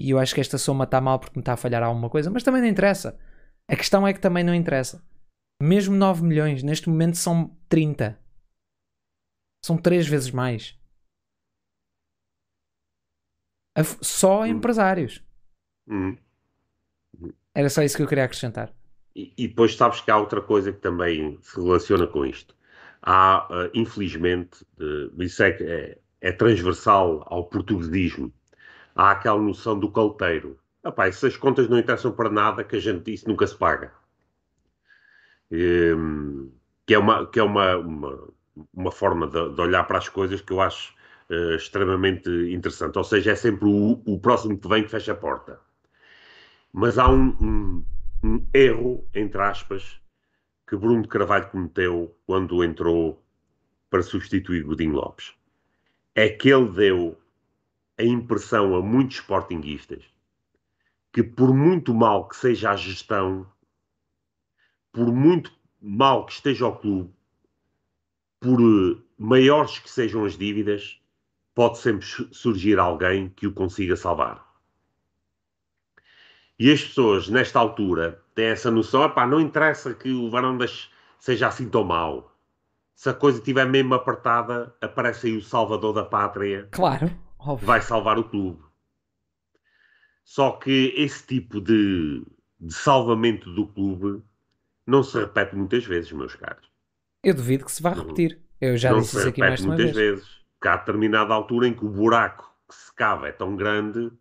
E eu acho que esta soma está mal porque me está a falhar alguma coisa, mas também não interessa. A questão é que também não interessa. Mesmo 9 milhões, neste momento são 30. São 3 vezes mais. Só hum. empresários. Hum. Era só isso que eu queria acrescentar. E, e, depois sabes que há outra coisa que também se relaciona com isto. Há, uh, infelizmente, uh, isso é, é, é transversal ao portuguesismo há aquela noção do calteiro. Epá, se as contas não interessam para nada, que a gente disse, nunca se paga. Um, que é uma, que é uma, uma, uma forma de, de, olhar para as coisas que eu acho uh, extremamente interessante. Ou seja, é sempre o, o, próximo que vem que fecha a porta. Mas há um, um, um erro, entre aspas, que Bruno de Carvalho cometeu quando entrou para substituir Godinho Lopes. É que ele deu a impressão a muitos sportinguistas que, por muito mal que seja a gestão, por muito mal que esteja o clube, por eh, maiores que sejam as dívidas, pode sempre surgir alguém que o consiga salvar. E as pessoas, nesta altura, têm essa noção: epá, não interessa que o Varandas seja assim tão mau. Se a coisa estiver mesmo apertada, aparece aí o salvador da pátria. Claro Óbvio. vai salvar o clube. Só que esse tipo de, de salvamento do clube não se repete muitas vezes, meus caros. Eu duvido que se vá repetir. Eu já não disse isso aqui mais uma muitas vez. vezes. Porque há determinada altura em que o buraco que se cava é tão grande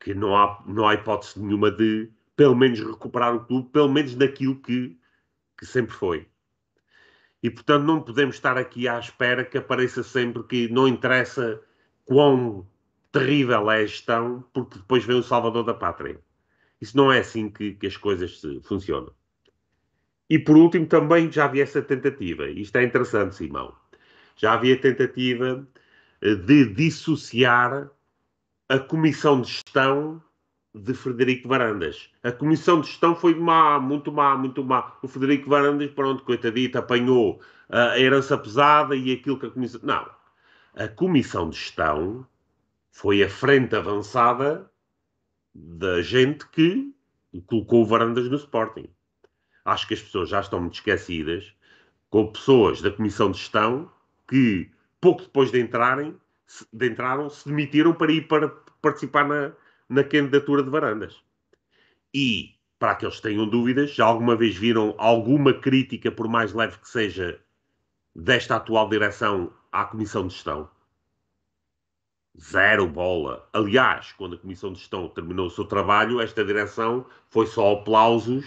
que não há, não há hipótese nenhuma de, pelo menos, recuperar o clube, pelo menos daquilo que, que sempre foi. E, portanto, não podemos estar aqui à espera que apareça sempre que não interessa quão terrível é a gestão, porque depois vem o salvador da pátria. Isso não é assim que, que as coisas funcionam. E por último, também já havia essa tentativa. Isto é interessante, Simão. Já havia tentativa eh, de dissociar a comissão de gestão de Frederico Varandas. A comissão de gestão foi má, muito má, muito má. O Frederico Varandas, pronto, coitadito, apanhou a herança pesada e aquilo que a comissão. Não. A comissão de gestão foi a frente avançada da gente que colocou Varandas no Sporting. Acho que as pessoas já estão muito esquecidas com pessoas da comissão de gestão que, pouco depois de entrarem, de entraram, se demitiram para ir para participar na, na candidatura de Varandas. E, para aqueles que tenham dúvidas, já alguma vez viram alguma crítica, por mais leve que seja, desta atual direção à Comissão de Gestão? Zero bola. Aliás, quando a Comissão de Gestão terminou o seu trabalho, esta direção foi só aplausos,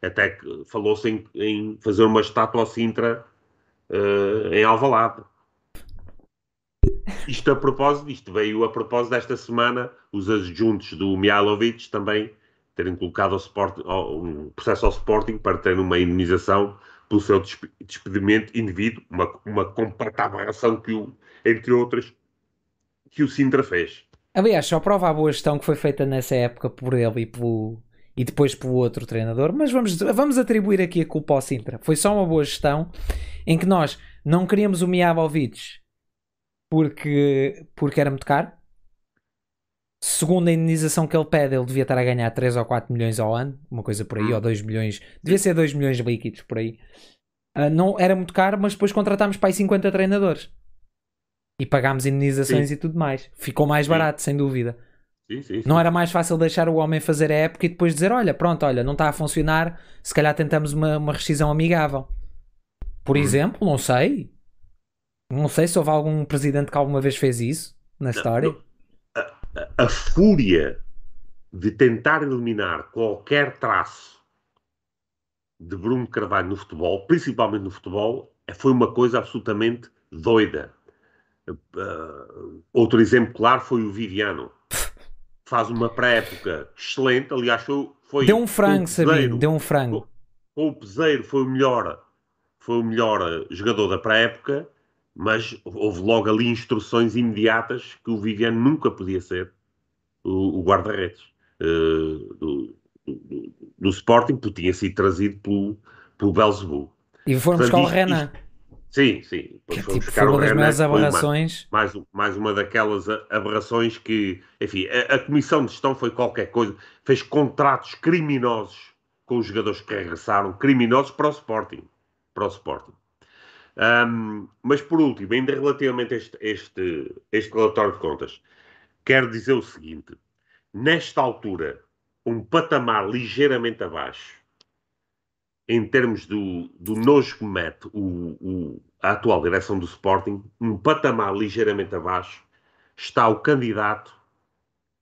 até que falou-se em, em, fazer uma estátua ao Sintra uh, em Alvalade. Isto a propósito, isto veio a propósito desta semana, os adjuntos do Mihailovic também terem colocado Sport, um processo ao Sporting para ter uma indenização pelo seu despedimento indevido, uma, uma completa aberração que o, entre outras, que o Sintra fez. Aliás, só prova a boa gestão que foi feita nessa época por ele e, pelo, e depois pelo outro treinador, mas vamos, vamos atribuir aqui a culpa ao Sintra. Foi só uma boa gestão em que nós não queríamos o Mihailovic porque, porque era muito caro. Segundo a indenização que ele pede, ele devia estar a ganhar 3 ou 4 milhões ao ano, uma coisa por aí, hum. ou 2 milhões, devia ser 2 milhões líquidos por aí. Uh, não era muito caro, mas depois contratámos para aí 50 treinadores e pagámos indenizações sim. e tudo mais. Ficou mais sim. barato, sem dúvida. Sim, não era mais fácil deixar o homem fazer a época e depois dizer: Olha, pronto, olha, não está a funcionar, se calhar tentamos uma, uma rescisão amigável. Por hum. exemplo, não sei, não sei se houve algum presidente que alguma vez fez isso na história. A, a, fúria de tentar eliminar qualquer traço de Bruno Carvalho no futebol, principalmente no futebol, foi uma coisa absolutamente doida. Uh, outro exemplo claro foi o Viviano. Faz uma pré-época excelente, aliás, foi. foi deu um frango, Sabino, deu um frango. O, o Peseiro foi o melhor, foi o melhor jogador da pré-época mas houve logo ali instruções imediatas que o Viviane nunca podia ser o, o guarda-redes uh, do, do, do, Sporting, porque tinha sido trazido pelo, pelo Belzebu. E foram buscar o Renan. Sim, sim. Que, tipo, buscar foi uma das maiores aberrações. Mais, mais, mais, uma daquelas aberrações que, enfim, a, a, Comissão de Gestão foi qualquer coisa, fez contratos criminosos com os jogadores que regressaram, criminosos para o Sporting. Para o Sporting. Um, mas por último, ainda relativamente a este, este, este relatório de contas, quero dizer o seguinte: nesta altura, um patamar ligeiramente abaixo, em termos do, do nojo que mete o, o, a atual direção do Sporting, um patamar ligeiramente abaixo, está o candidato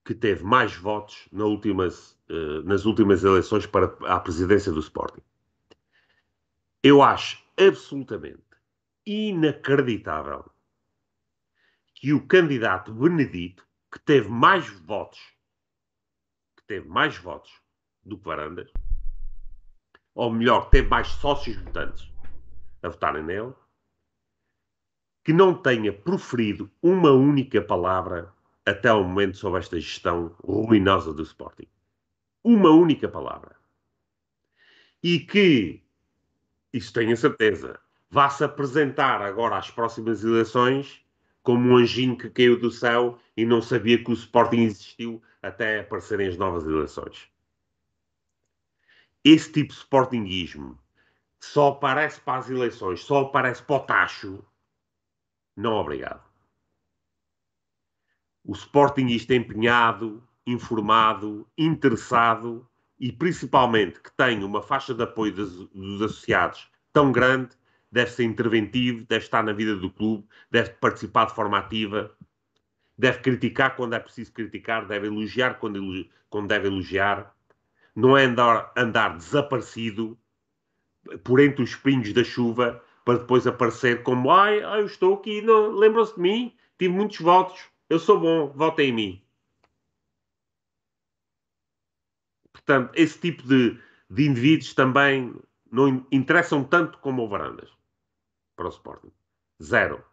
que teve mais votos na últimas, uh, nas últimas eleições para a presidência do Sporting. Eu acho absolutamente inacreditável que o candidato Benedito, que teve mais votos, que teve mais votos do que Varandas, ou melhor, teve mais sócios votantes a votarem nele, que não tenha proferido uma única palavra até ao momento sobre esta gestão ruinosa do Sporting. Uma única palavra. E que, isso tenho a certeza, vá-se apresentar agora às próximas eleições como um anjinho que caiu do céu e não sabia que o Sporting existiu até aparecerem as novas eleições. Esse tipo de Sportingismo só aparece para as eleições, só aparece para o tacho. Não, obrigado. O Sportingista empenhado, informado, interessado e principalmente que tem uma faixa de apoio dos, dos associados tão grande deve ser interventivo, deve estar na vida do clube, deve participar de forma ativa, deve criticar quando é preciso criticar, deve elogiar quando, quando deve elogiar, não é andar, andar desaparecido por entre os espinhos da chuva, para depois aparecer como ai, ai eu estou aqui, lembram-se de mim, tive muitos votos, eu sou bom, votem em mim. Portanto, esse tipo de, de indivíduos também não interessam tanto como o Varandas para o Sporting. Zero.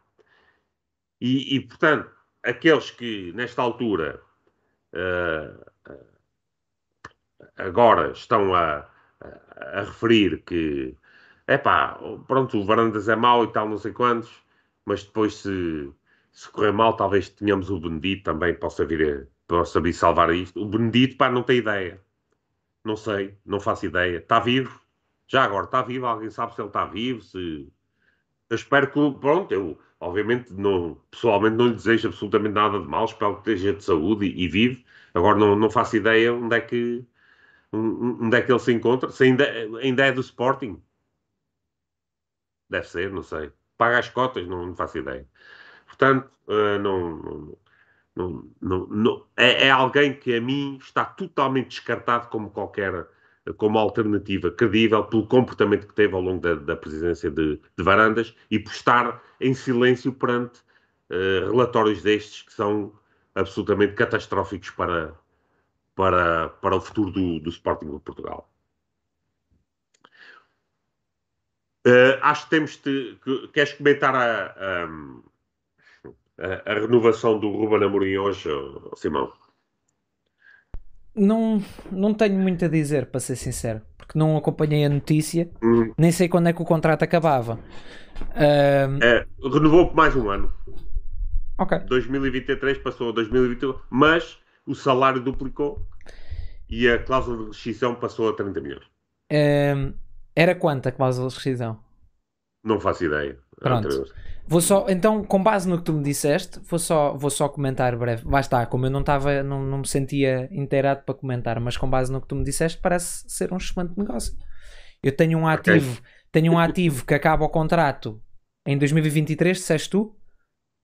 E, e portanto, aqueles que nesta altura uh, agora estão a, a, a referir que é pá, pronto, o Varandas é mau e tal, não sei quantos, mas depois se, se correr mal, talvez tenhamos o Benedito também possa vir, possa vir salvar isto. O Benedito, pá, não tem ideia. Não sei, não faço ideia. Está vivo? Já agora, está vivo? Alguém sabe se ele está vivo? Se... Eu espero que, pronto, eu obviamente não, pessoalmente não lhe desejo absolutamente nada de mal, espero que esteja de saúde e, e vive. Agora não, não faço ideia onde é que onde é que ele se encontra, se ainda, ainda é do Sporting. Deve ser, não sei. Paga as cotas, não, não faço ideia. Portanto, uh, não, não, não, não, é, é, alguém que a mim está totalmente descartado como qualquer como alternativa credível pelo comportamento que teve ao longo da, da presidência de, de, Varandas e por estar em silêncio perante uh, relatórios destes que são absolutamente catastróficos para, para, para o futuro do, do Sporting de Portugal. Uh, acho que temos de. Queres comentar a, a, a, renovação do Ruben Amorim hoje, Simão? Não, não tenho muito a dizer, para ser sincero, porque não acompanhei a notícia, hum. nem sei quando é que o contrato acabava. Uh... É, renovou por mais um ano. Ok. 2023 passou a 2022, mas o salário duplicou e a cláusula de rescisão passou a 30 milhões. Uh era quanto a cláusula de rescisão? Não faço ideia. Pronto. Vou só, então, com base no que tu me disseste, vou só, vou só comentar breve. Vai estar, como eu não estava, não, não me sentia inteirado para comentar, mas com base no que tu me disseste, parece ser um excelente negócio. Eu tenho um ativo, okay. tenho um ativo que acaba o contrato em 2023, disseste tu?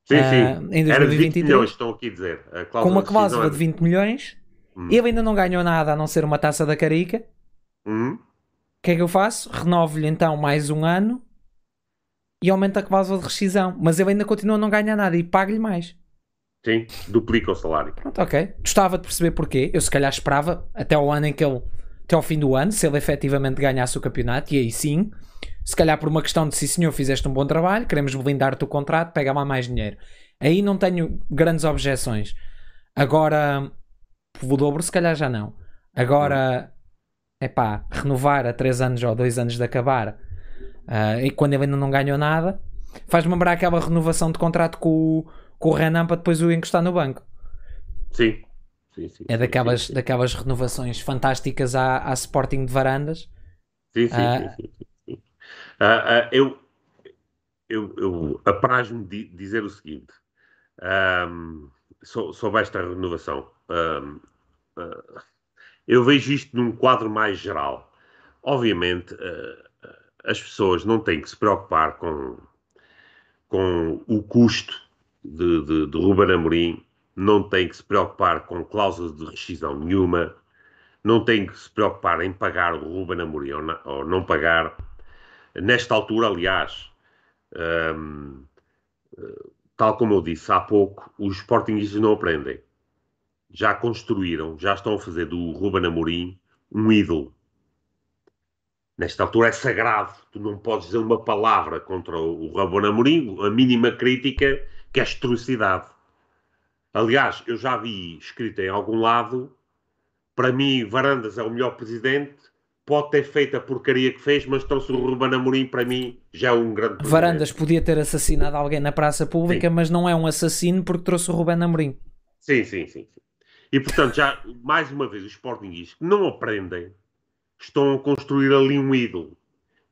Sim, sim. Uh, em 2023, Era 20 milhões, estão aqui a dizer. A com uma cláusula de 20 milhões, hum. ele ainda não ganhou nada a não ser uma taça da Carica. Hum que é que eu faço? Renovo-lhe então mais um ano e aumento a cláusula de rescisão. Mas ele ainda continua a não ganhar nada e pago-lhe mais. Sim, duplica o salário. Pronto, ok. Gostava de perceber porquê. Eu se calhar esperava até o ano em que ele. Até ao fim do ano, se ele efetivamente ganhasse o campeonato, e aí sim, se calhar por uma questão de sim senhor, fizeste um bom trabalho, queremos blindar-te o contrato, pega lá mais dinheiro. Aí não tenho grandes objeções. Agora, o dobro, se calhar já não. Agora, é pá, renovar a 3 anos ou 2 anos de acabar uh, e quando ele ainda não ganhou nada, faz-me lembrar aquela renovação de contrato com o, com o Renan para depois o encostar no banco. Sim. sim, sim é daquelas, sim, daquelas renovações fantásticas à, à Sporting de Varandas. Sim, sim, uh, sim. Uh, eu, eu, eu apraz-me de dizer o seguinte um, sobre esta renovação. Um, eu vejo isto num quadro mais geral. Obviamente, uh, as pessoas não têm que se preocupar com, com o custo de, de, de Ruben Amorim, não têm que se preocupar com cláusulas de rescisão nenhuma, não têm que se preocupar em pagar o Ruben Amorim ou não, ou não pagar. Nesta altura, aliás, um, ehm, tal como eu disse há pouco, os Sportingistas não aprendem já construíram, já estão a fazer do Ruben Amorim um ídolo. Nesta altura é sagrado, tu não podes dizer uma palavra contra o Ruben Amorim, a mínima crítica que é atrocidade. Aliás, eu já vi escrito em algum lado, para mim Varandas é o melhor presidente, pode ter feito a porcaria que fez, mas trouxe o Ruben Amorim, para mim, já é um grande presidente. Varandas podia ter assassinado alguém na praça pública, sim. mas não é um assassino porque trouxe o Ruben Amorim. Sim, sim, sim. sim. E portanto, já mais uma vez, os Sportingistas que não aprendem estão a construir ali um ídolo.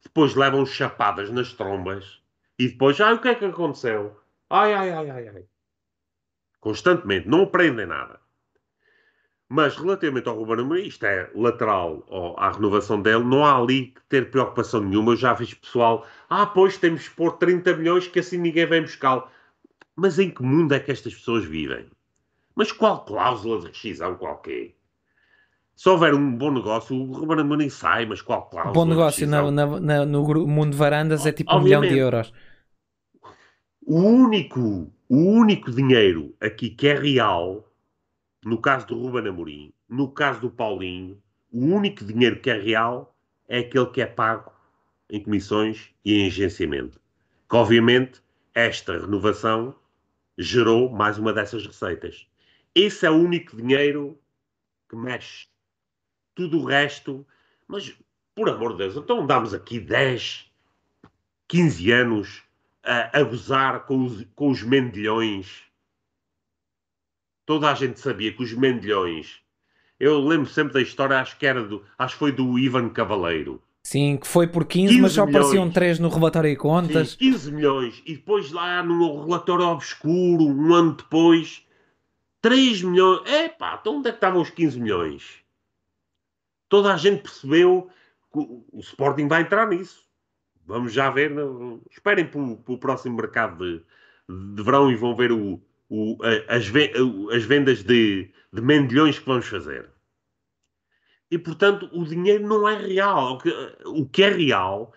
Depois levam chapadas nas trombas e depois, ai, o que é que aconteceu? Ai, ai, ai, ai, ai. Constantemente, não aprendem nada. Mas relativamente ao Ruben Amorim, isto é lateral à renovação dele, não há ali que ter preocupação nenhuma. Eu já fiz pessoal, ah, pois temos que pôr 30 milhões que assim ninguém vem buscá-lo. Mas em que mundo é que estas pessoas vivem? Mas qual cláusula de rescisão qualquer? Se houver um bom negócio, o Ruben Amorim sai, mas qual cláusula? Bom negócio na, na, na, no mundo de varandas é tipo Obviamente. um milhão de euros. O único, o único dinheiro aqui que é real, no caso do Ruben Amorim, no caso do Paulinho, o único dinheiro que é real é aquele que é pago em comissões e em agenciamento. Que obviamente esta renovação gerou mais uma dessas receitas. Esse é o único dinheiro que mexe. Tudo o resto, mas por amor de Deus, então andámos aqui 10, 15 anos a, a gozar com os, com os mendilhões. Toda a gente sabia que os mendilhões. Eu lembro sempre da história, acho que era do, acho que foi do Ivan Cavaleiro. Sim, que foi por 15, 15 mas só milhões. apareciam 3 no relatório de contas. Sim, 15 milhões. E depois lá no relatório obscuro, um ano depois, 3 milhões. Epá, então onde é que estavam os 15 milhões? Toda a gente percebeu que o Sporting vai entrar nisso. Vamos já ver. Esperem para o próximo mercado de, de verão e vão ver o, o, as, as vendas de, de mendilhões que vamos fazer. E, portanto, o dinheiro não é real. O que, o que é real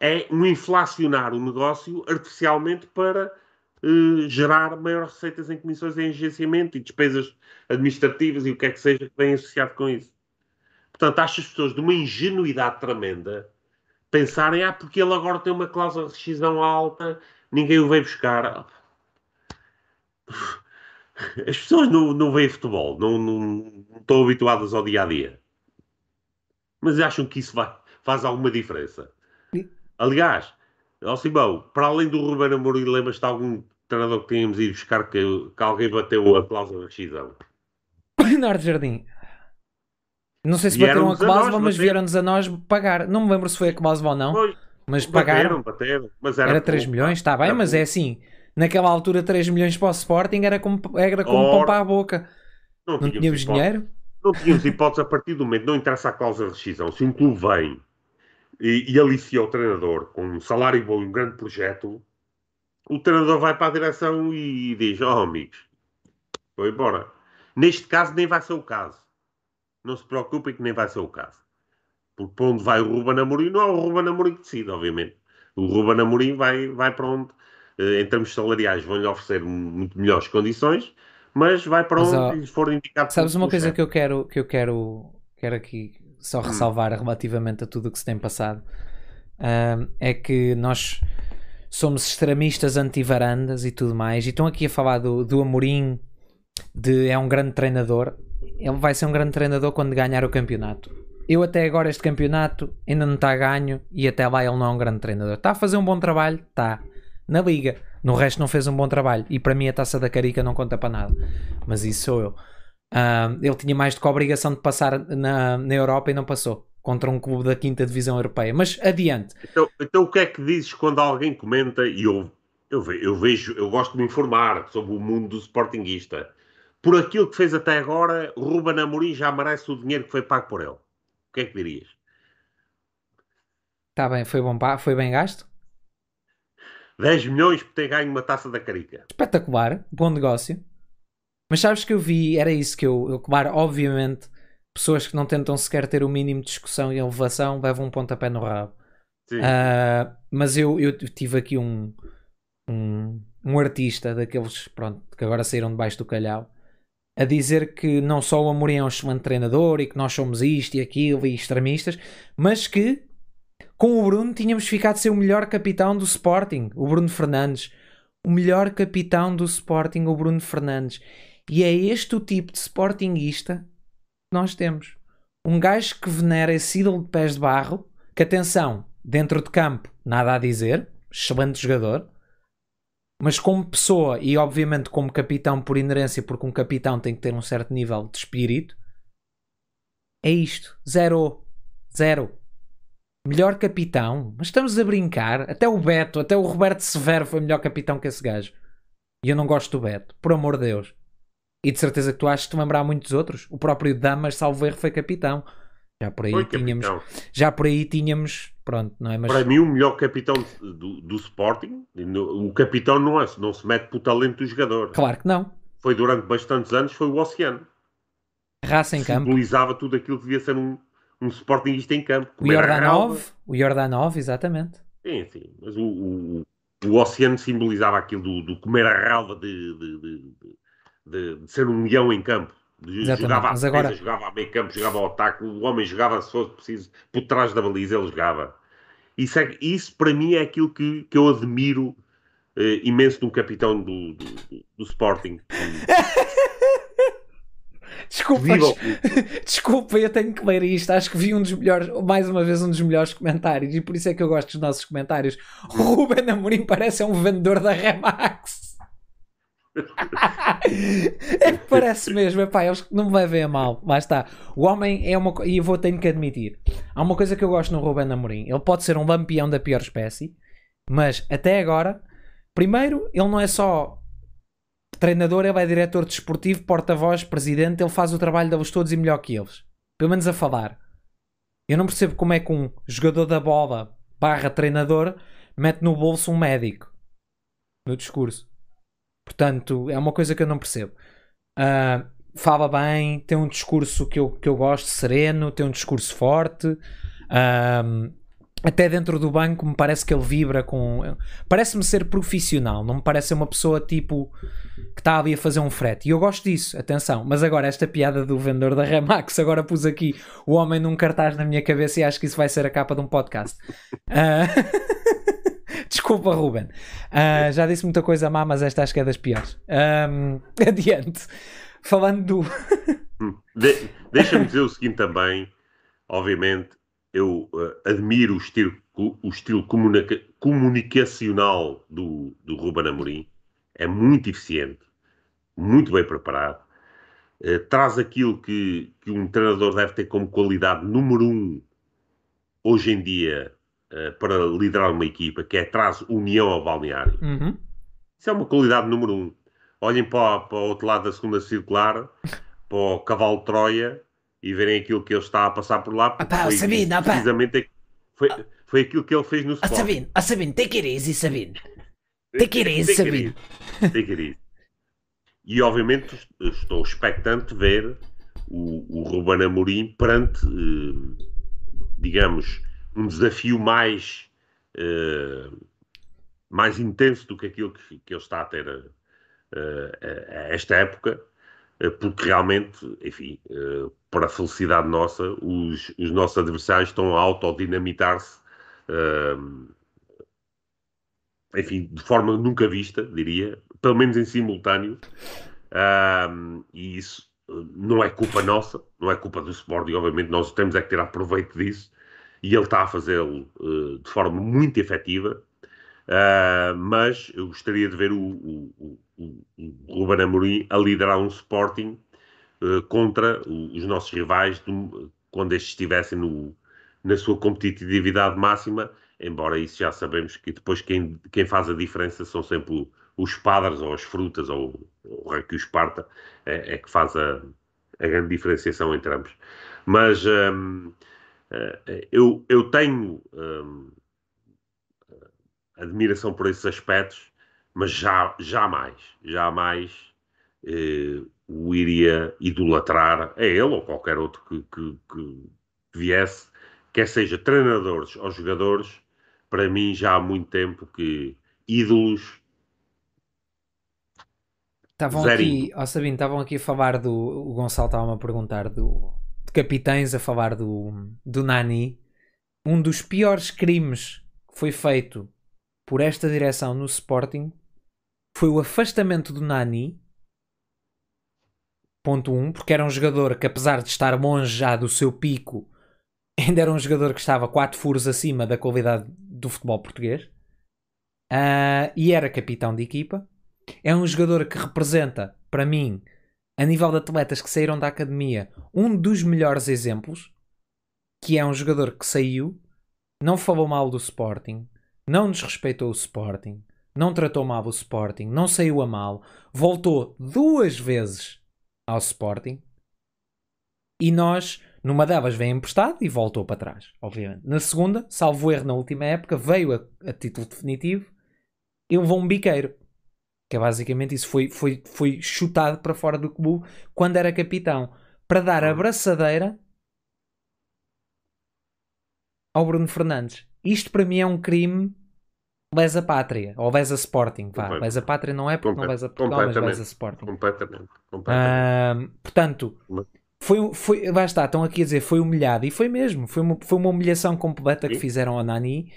é um inflacionar o negócio artificialmente para uh, gerar maiores receitas em comissões em agenciamento e despesas administrativas e o que é que seja que vem associado com isso. Portanto, acho as pessoas de uma ingenuidade tremenda pensarem, ah, porque ele agora tem uma cláusula de rescisão alta, ninguém o veio buscar. As pessoas não, não veem futebol, não, não, não estão habituadas ao dia a dia mas acham que isso vai, faz alguma diferença. Aliás, ao Simão, para além do Ruben Amorim, lembras-te algum treinador que tínhamos ido buscar que, que alguém bateu a cláusula de rescisão? Leonardo Jardim. Não sei se bateram a cláusula, mas vieram-nos a nós pagar. Não me lembro se foi a cláusula ou não. Pois, mas pagaram. Bateram, mas era, era 3 milhões, está bem, mas é assim. Naquela altura, 3 milhões para o Sporting era como, era como Ora, pão para a boca. Não, não tínhamos dinheiro. Não tínhamos hipótese a partir do momento, não interessa a cláusula de rescisão. Se um clube vem e, e alicia o treinador com um salário bom e um grande projeto, o treinador vai para a direção e diz: Oh, amigos, vou embora. Neste caso, nem vai ser o caso. Não se preocupem que nem vai ser o caso. Porque para onde vai o Ruben Amorim, não é o Ruben Amorim que decide, obviamente. O Ruben Amorim vai, vai para onde, eh, em termos salariais, vão-lhe oferecer muito melhores condições mas vai para mas, onde lhes for indicado. Sabes uma coisa que eu quero que eu quero, quero aqui só hum. ressalvar hum. relativamente a tudo o que se tem passado uh, é que nós somos extremistas anti-varandas e tudo mais, e estão aqui a falar do, do Amorim de é um grande treinador. Ele vai ser um grande treinador quando ganhar o campeonato. Eu até agora este campeonato ainda não está a ganho e até lá ele não é um grande treinador. Está a fazer um bom trabalho? Está. Na liga. No resto não fez um bom trabalho. E para mim a taça da Carica não conta para nada. Mas isso sou eu. Uh, ele tinha mais do que a obrigação de passar na, na Europa e não passou. Contra um clube da quinta divisão europeia. Mas adiante. Então, então o que é que dizes quando alguém comenta e eu, eu vejo, eu gosto de me informar sobre o mundo do sportinguista. Por aquilo que fez até agora, Ruben Amorim já merece o dinheiro que foi pago por ele. O que é que dirias? Está bem, foi, bom, foi bem gasto? 10 milhões por ter ganho uma taça da Carica. Espetacular, bom negócio. Mas sabes que eu vi, era isso que eu, eu claro, obviamente, pessoas que não tentam sequer ter o mínimo de discussão e elevação levam um pontapé no rabo. Uh, mas eu, eu tive aqui um, um, um artista daqueles pronto, que agora saíram debaixo do calhau a dizer que não só o Amorim é um excelente treinador e que nós somos isto e aquilo e extremistas, mas que com o Bruno tínhamos ficado a ser o melhor capitão do Sporting, o Bruno Fernandes. O melhor capitão do Sporting, o Bruno Fernandes. E é este o tipo de Sportingista que nós temos. Um gajo que venera esse ídolo de pés de barro, que atenção, dentro de campo, nada a dizer, excelente jogador, mas como pessoa e obviamente como capitão por inerência, porque um capitão tem que ter um certo nível de espírito, é isto. Zero. Zero. Melhor capitão? Mas estamos a brincar. Até o Beto, até o Roberto Severo foi melhor capitão que esse gajo. E eu não gosto do Beto, por amor de Deus. E de certeza que tu achas que te lembrar muitos outros. O próprio Damas, salvo erro, foi capitão. Já por aí foi tínhamos. Capitão. Já por aí tínhamos. Pronto, não é? Mas... Para mim, o melhor capitão do, do Sporting, o capitão não, é, não se mete pelo talento do jogador. Claro que não. Foi durante bastantes anos, foi o Oceano. Raça em campo. Simbolizava tudo aquilo que devia ser um, um Sportingista em campo. O Jordanov, o Jordanov, exatamente. Sim, sim. Mas o, o, o oceano simbolizava aquilo do, do comer a ralva de, de, de, de, ser um leão em campo. Jogava a defesa, agora... jogava a meio campo, jogava ao ataque, o homem jogava, se fosse preciso, por trás da baliza, ele jogava. Isso, é, isso para mim é aquilo que, que eu admiro uh, imenso no capitão do, do, do Sporting. Desculpa, desculpa, eu tenho que ler isto. Acho que vi um dos melhores, mais uma vez, um dos melhores comentários e por isso é que eu gosto dos nossos comentários. O Ruben Amorim parece um vendedor da Remax. É que parece mesmo, epá, eles não me levem a mal. Lá está. O homem é uma e eu vou tenho que admitir. Há uma coisa que eu gosto no Ruben Amorim. Ele pode ser um lampião da pior espécie, mas até agora, primeiro, ele não é só treinador, ele é diretor desportivo, porta-voz, presidente, ele faz o trabalho deles todos e melhor que eles. Pelo menos a falar. Eu não percebo como é que um jogador da bola barra treinador mete no bolso um médico no discurso. Portanto, é uma coisa que eu não percebo. Uh, fala bem, tem um discurso que eu, que eu gosto, sereno, tem um discurso forte. Uh, até dentro do banco me parece que ele vibra com. Parece-me ser profissional, não me parece ser uma pessoa tipo que está ali a fazer um frete. E eu gosto disso, atenção. Mas agora, esta piada do vendedor da Remax, agora pus aqui o homem num cartaz na minha cabeça e acho que isso vai ser a capa de um podcast. Uh... Desculpa, Ruben. Uh, já disse muita coisa má, mas esta acho que é das piores. Um... Adiante. Falando do. De Deixa-me dizer o seguinte também. Obviamente, eu uh, admiro o estilo, o estilo comunica comunicacional do, do Ruben Amorim. É muito eficiente, muito bem preparado. Uh, traz aquilo que, que, um treinador deve ter como qualidade número um hoje em dia uh, para liderar uma equipa, que é traz união ao balneário. Uhum. Isso é uma qualidade número um. Olhem para, para o outro lado da segunda circular, para o cavalo de Troia, e verem aquilo que ele está a passar por lá. Opa, foi Sabine, opa. precisamente foi, foi aquilo que ele fez no Sport. Sabine, a Sabine, take it easy, Sabine. Take it easy, Sabine. Take it easy. E obviamente estou expectante ver o, o Ruben Amorim perante, eh, digamos, um desafio mais, eh, mais intenso do que aquilo que, que ele está a ter eh, a, a esta época eh, porque realmente, enfim, para a felicidade nossa, os, os nossos adversários estão a autodinamitar-se, uh, enfim, de forma nunca vista, diria, pelo menos em simultâneo, uh, e isso não é culpa nossa, não é culpa do Sporting, obviamente, nós temos é que tirar proveito disso, e ele está a fazê-lo uh, de forma muito efetiva, mas eu gostaria de ver o, o, o Ruben Amorim a liderar um Sporting uh, contra os nossos rivais do, quando estes estivessem no, na sua competitividade máxima, embora isso já sabemos que depois quem, quem faz a diferença são sempre os padres ou as frutas ou o rei que o Esparta é, é, que faz a, a, grande diferenciação entre ambos. Mas um, eu, eu tenho um, admiração por esses aspectos, mas já, jamais, jamais eh, o iria idolatrar a ele ou qualquer outro que, que, que viesse, quer seja treinadores ou jogadores, para mim já há muito tempo que ídolos. Estavam aqui, ó oh Sabino, estavam aqui a falar do. O Gonçalo estava-me a perguntar do, de capitães, a falar do, do Nani. Um dos piores crimes que foi feito por esta direção no Sporting foi o afastamento do Nani. Ponto 1, um, porque era um jogador que, apesar de estar longe já do seu pico, ainda era um jogador que estava 4 furos acima da qualidade do futebol português. Uh, e era capitão de equipa. É um jogador que representa, para mim, a nível de atletas que saíram da academia, um dos melhores exemplos. Que é um jogador que saiu, não falou mal do Sporting, não desrespeitou o Sporting, não tratou mal o Sporting, não saiu a mal, voltou duas vezes ao Sporting e nós, numa delas, veio emprestado e voltou para trás, obviamente. Na segunda, salvo erro na última época, veio a, a título definitivo e levou um biqueiro. Que é basicamente isso, foi, foi, foi chutado para fora do clube quando era capitão. para dar a braçadeira ao Bruno Fernandes. Isto para mim é um crime lesa pátria, ou lesa Sporting, vá. Lesa pátria não é porque não lesa Portugal, mas lesa Sporting. Completamente. completamente. Portanto, foi, foi, lá está, estão aqui a dizer, foi humilhado, e foi mesmo, foi uma, foi uma humilhação completa Sim. que fizeram ao Nani.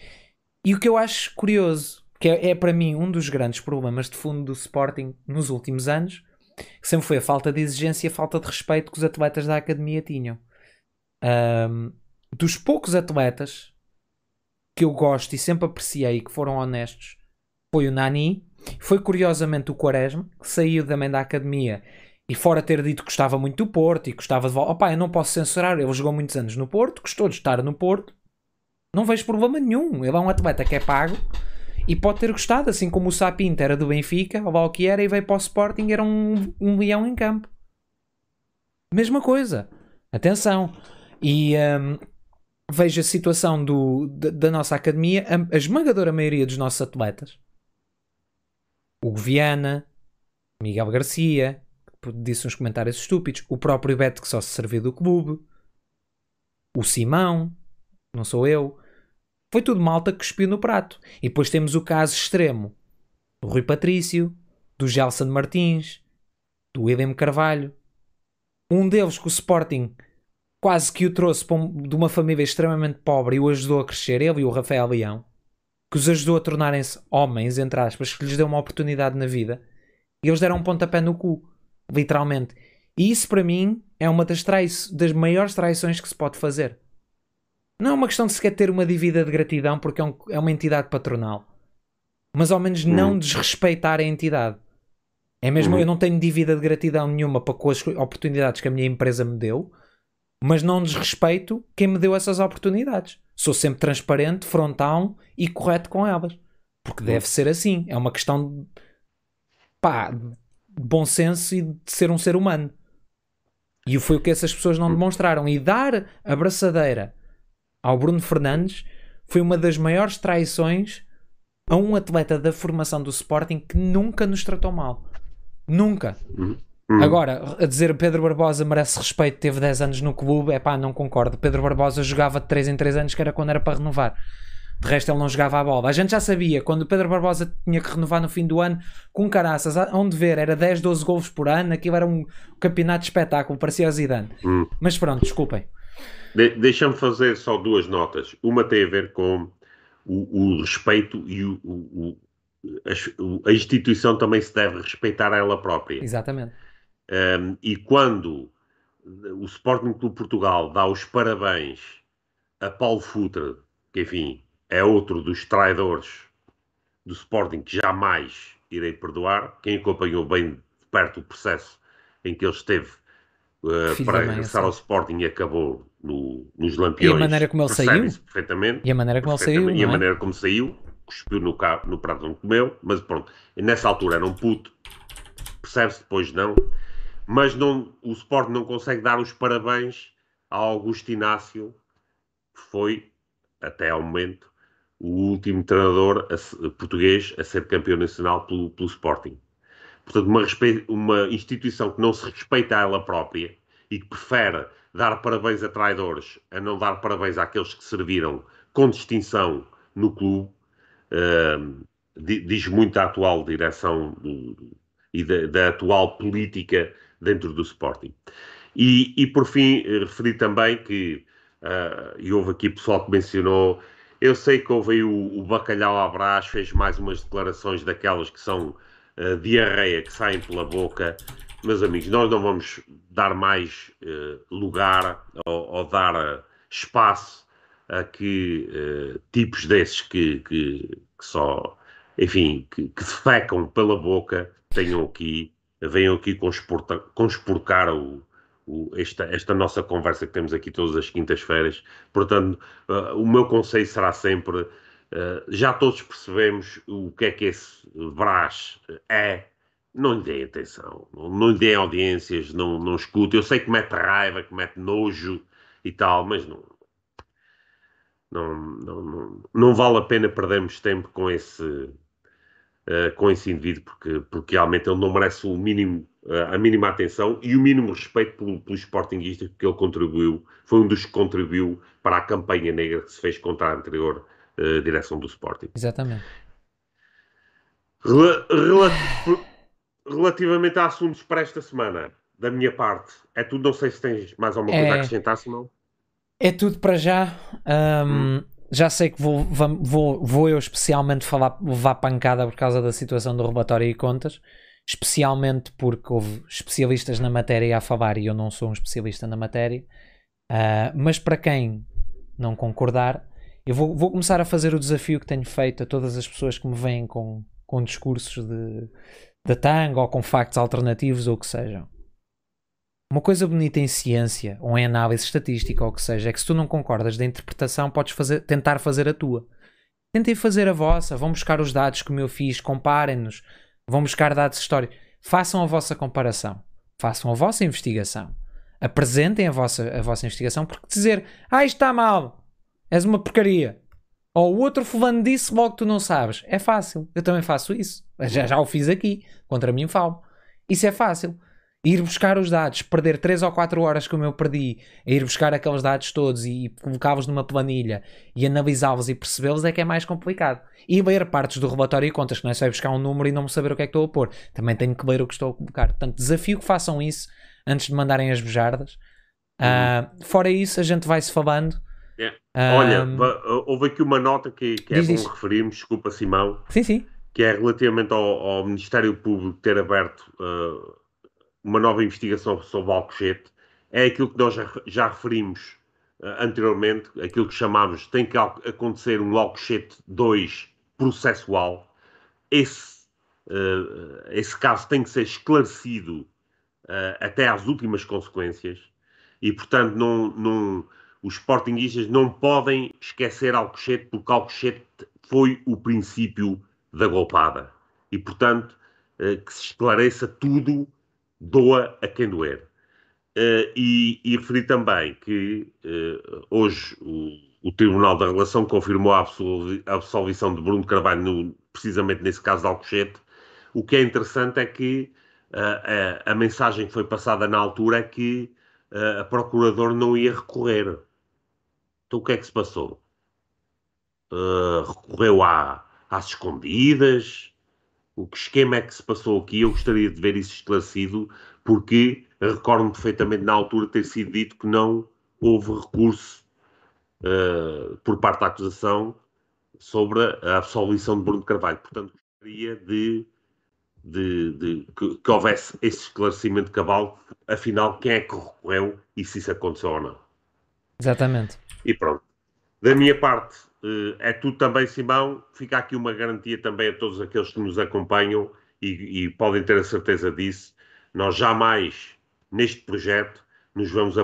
E o que eu acho curioso, que é, é para mim um dos grandes problemas de fundo do Sporting nos últimos anos, que sempre foi a falta de exigência e a falta de respeito que os atletas da academia tinham. Um, dos poucos atletas que eu gosto e sempre apreciei que foram honestos foi o Nani, foi curiosamente o Quaresma, que saiu também da academia e fora ter dito que gostava muito do Porto e gostava de volta. Opá, eu não posso censurar, ele jogou muitos anos no Porto, gostou de estar no Porto, não vejo problema nenhum. Ele é um atleta que é pago e pode ter gostado, assim como o Sapinto era do Benfica, ou lá o que era, e veio para o Sporting, era um, um leão em campo. Mesma coisa. Atenção. E um, vejo a situação do, da, da, nossa academia, a, a, esmagadora maioria dos nossos atletas, o Viana, Miguel Garcia, que disse uns comentários estúpidos, o próprio Beto que só se serviu do clube, o Simão, não sou eu, foi tudo malta que cuspiu no prato. E depois temos o caso extremo do Rui Patrício, do Gelson Martins, do William Carvalho. Um deles que o Sporting quase que o trouxe de uma família extremamente pobre e o ajudou a crescer, ele e o Rafael Leão, que os ajudou a tornarem-se homens, entre aspas, que lhes deu uma oportunidade na vida. E eles deram um pontapé no cu, literalmente. E isso para mim é uma das, das maiores traições que se pode fazer. Não é uma questão de sequer ter uma dívida de gratidão porque é, um, é uma entidade patronal. Mas ao menos não hum. desrespeitar a entidade. É mesmo, hum. eu não tenho dívida de gratidão nenhuma para com as oportunidades que a minha empresa me deu, mas não desrespeito quem me deu essas oportunidades. Sou sempre transparente, frontal e correto com elas. Porque deve ser assim. É uma questão de, pá, de bom senso e de ser um ser humano. E foi o que essas pessoas não demonstraram. E dar a braçadeira ao Bruno Fernandes foi uma das maiores traições a um atleta da formação do Sporting que nunca nos tratou mal. Nunca. Uhum. uhum. Agora, a dizer Pedro Barbosa merece respeito, teve 10 anos no clube, é pá, não concordo. Pedro Barbosa jogava de 3 em 3 anos, que era quando era para renovar. De resto, ele não jogava a bola. A gente já sabia, quando o Pedro Barbosa tinha que renovar no fim do ano, com caraças, onde ver, era 10, 12 gols por ano, aquilo era um campeonato de espetáculo, parecia o Zidane. Uhum. Mas pronto, desculpem. De, Deixa-me fazer só duas notas. Uma tem a ver com o, o respeito e o, o, a, a, instituição também se deve respeitar a ela própria. Exatamente. Um, e quando o Sporting Clube Portugal dá os parabéns a Paulo Futre, que enfim é outro dos traidores do Sporting que jamais irei perdoar, quem acompanhou bem de perto o processo em que ele esteve uh, para regressar ao Sporting e acabou no, nos Lampiões. E a maneira como ele saiu? Perfeitamente. E a maneira como ele saiu. E a é? maneira como saiu, cuspiu no, carro, no prato onde comeu, mas pronto, nessa altura era um puto, percebe-se depois não, mas não, o Sport não consegue dar os parabéns ao Augusto Inácio, que foi, até ao momento, o último treinador a, português a ser campeão nacional pelo, pelo Sporting. Portanto, uma, uma instituição que não se respeita a ela própria e que prefere dar parabéns a traidores a não dar parabéns àqueles que serviram com distinção no clube, uh, diz muito a atual direção do, e da, da, atual política dentro do Sporting. E, e por fim, referi também que, uh, e houve aqui pessoal que mencionou, eu sei que houve aí o, o Bacalhau Abrás, fez mais umas declarações daquelas que são uh, diarreia que saem pela boca meus amigos, nós não vamos dar mais uh, lugar ou, ou dar uh, espaço a que uh, tipos desses que, que, que, só, enfim, que, que defecam pela boca tenham aqui, venham aqui conspurcar o, o, esta, esta nossa conversa que temos aqui todas as quintas-feiras. Portanto, o meu conselho será sempre. Já todos percebemos o que é que esse Brás é, não lhe deem atenção, não, lhe deem audiências, não, não escute. Eu sei que mete raiva, que mete nojo e tal, mas não, não, não, não, não vale a pena perdermos tempo com esse, uh, com esse indivíduo, porque, porque realmente ele não merece o mínimo a mínima atenção e o mínimo respeito pelo, pelo Sportingista que ele contribuiu, foi um dos que contribuiu para a campanha negra que se fez contra a anterior uh, direção do Sporting. Exatamente. Rel relativamente a assuntos para esta semana, da minha parte, é tudo. Não sei se tens mais alguma coisa é... a acrescentar, Simão. É tudo para já. Um, hum. Já sei que vou, vou, vou eu especialmente falar, levar pancada por causa da situação do relatório e contas especialmente porque houve especialistas na matéria a falar e eu não sou um especialista na matéria. Uh, mas para quem não concordar, eu vou, vou, começar a fazer o desafio que tenho feito a todas as pessoas que me vêm com, com discursos de, de tanga ou com factos alternativos ou o que sejam. Uma coisa bonita em ciência ou em análise estatística ou o que seja é que se tu não concordas da interpretação, podes fazer, tentar fazer a tua. Tentem fazer a vossa, vão buscar os dados que eu fiz, comparem-nos, Vão buscar dados históricos. Façam a vossa comparação. Façam a vossa investigação. Apresentem a vossa, a vossa investigação, porque dizer, ah, isto está mal, és uma porcaria. Ou o outro fulano disse, logo tu não sabes. É fácil. Eu também faço isso. Já, já o fiz aqui. Contra mim falo. Isso é fácil ir buscar os dados, perder 3 ou 4 horas como eu perdi, a ir buscar aqueles dados todos e colocá-los numa planilha e analisá-los e percebê-los é que é mais complicado. E ler partes do relatório e contas, que não é só ir buscar um número e não saber o que é que estou a pôr. Também tenho que ler o que estou a colocar. Portanto, desafio que façam isso antes de mandarem as bejardas. Uh, fora isso, a gente vai-se falando. Yeah. Uh, Olha, houve aqui uma nota que, que é bom isso. referirmos, desculpa Simão. Sim, sim. Que é relativamente ao, ao Ministério Público ter aberto uh, uma nova investigação sobre o Alcochete, é aquilo que nós já, já referimos uh, anteriormente, aquilo que chamamos tem que acontecer um Alcochete 2 processual. Esse, uh, esse caso tem que ser esclarecido até às últimas consequências e, portanto, não, não, os sportinguistas não podem esquecer Alcochete porque Alcochete foi o princípio da golpada. E, portanto, que se esclareça tudo doa a quem doer. Uh, e, e referi também que uh, hoje o, o, Tribunal da Relação confirmou a, a absolvição de Bruno Carvalho, no, precisamente nesse caso de Alcochete. O que é interessante é que uh, a, a, mensagem que foi passada na altura é que a Procurador não ia recorrer. Então o que é que se passou? recorreu à, às escondidas? o que esquema é que se passou aqui? Eu gostaria de ver isso esclarecido, porque recordo-me perfeitamente na altura ter sido dito que não houve recurso uh, por parte da acusação sobre a absolvição de Bruno Carvalho. Portanto, gostaria de, de, de que, que, houvesse esse esclarecimento cabal, afinal, quem é que recorreu e se isso aconteceu ou não. Exatamente. E pronto. Da minha parte, eh, é tudo também, Simão. Fica aqui uma garantia também a todos aqueles que nos acompanham e, e podem ter a certeza disso. Nós jamais, neste projeto, nos vamos eh,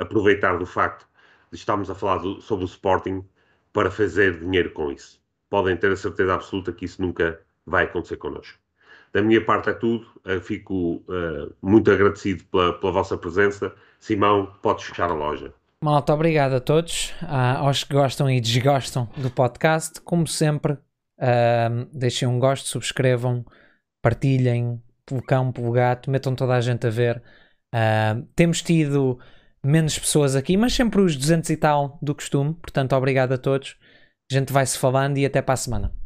aproveitar do facto de estarmos a falar do, sobre o Sporting para fazer dinheiro com isso. Podem ter a certeza absoluta que isso nunca vai acontecer connosco. Da minha parte é tudo. Eu fico uh, muito agradecido pela, pela vossa presença. Simão, podes fechar a loja. Malta, obrigado a todos, uh, aos que gostam e desgostam do podcast. Como sempre, uh, deixem um gosto, subscrevam, partilhem, pelo cão, pelo gato, metam toda a gente a ver. Uh, temos tido menos pessoas aqui, mas sempre os 200 e tal do costume. Portanto, obrigado a todos. A gente vai se falando e até para a semana.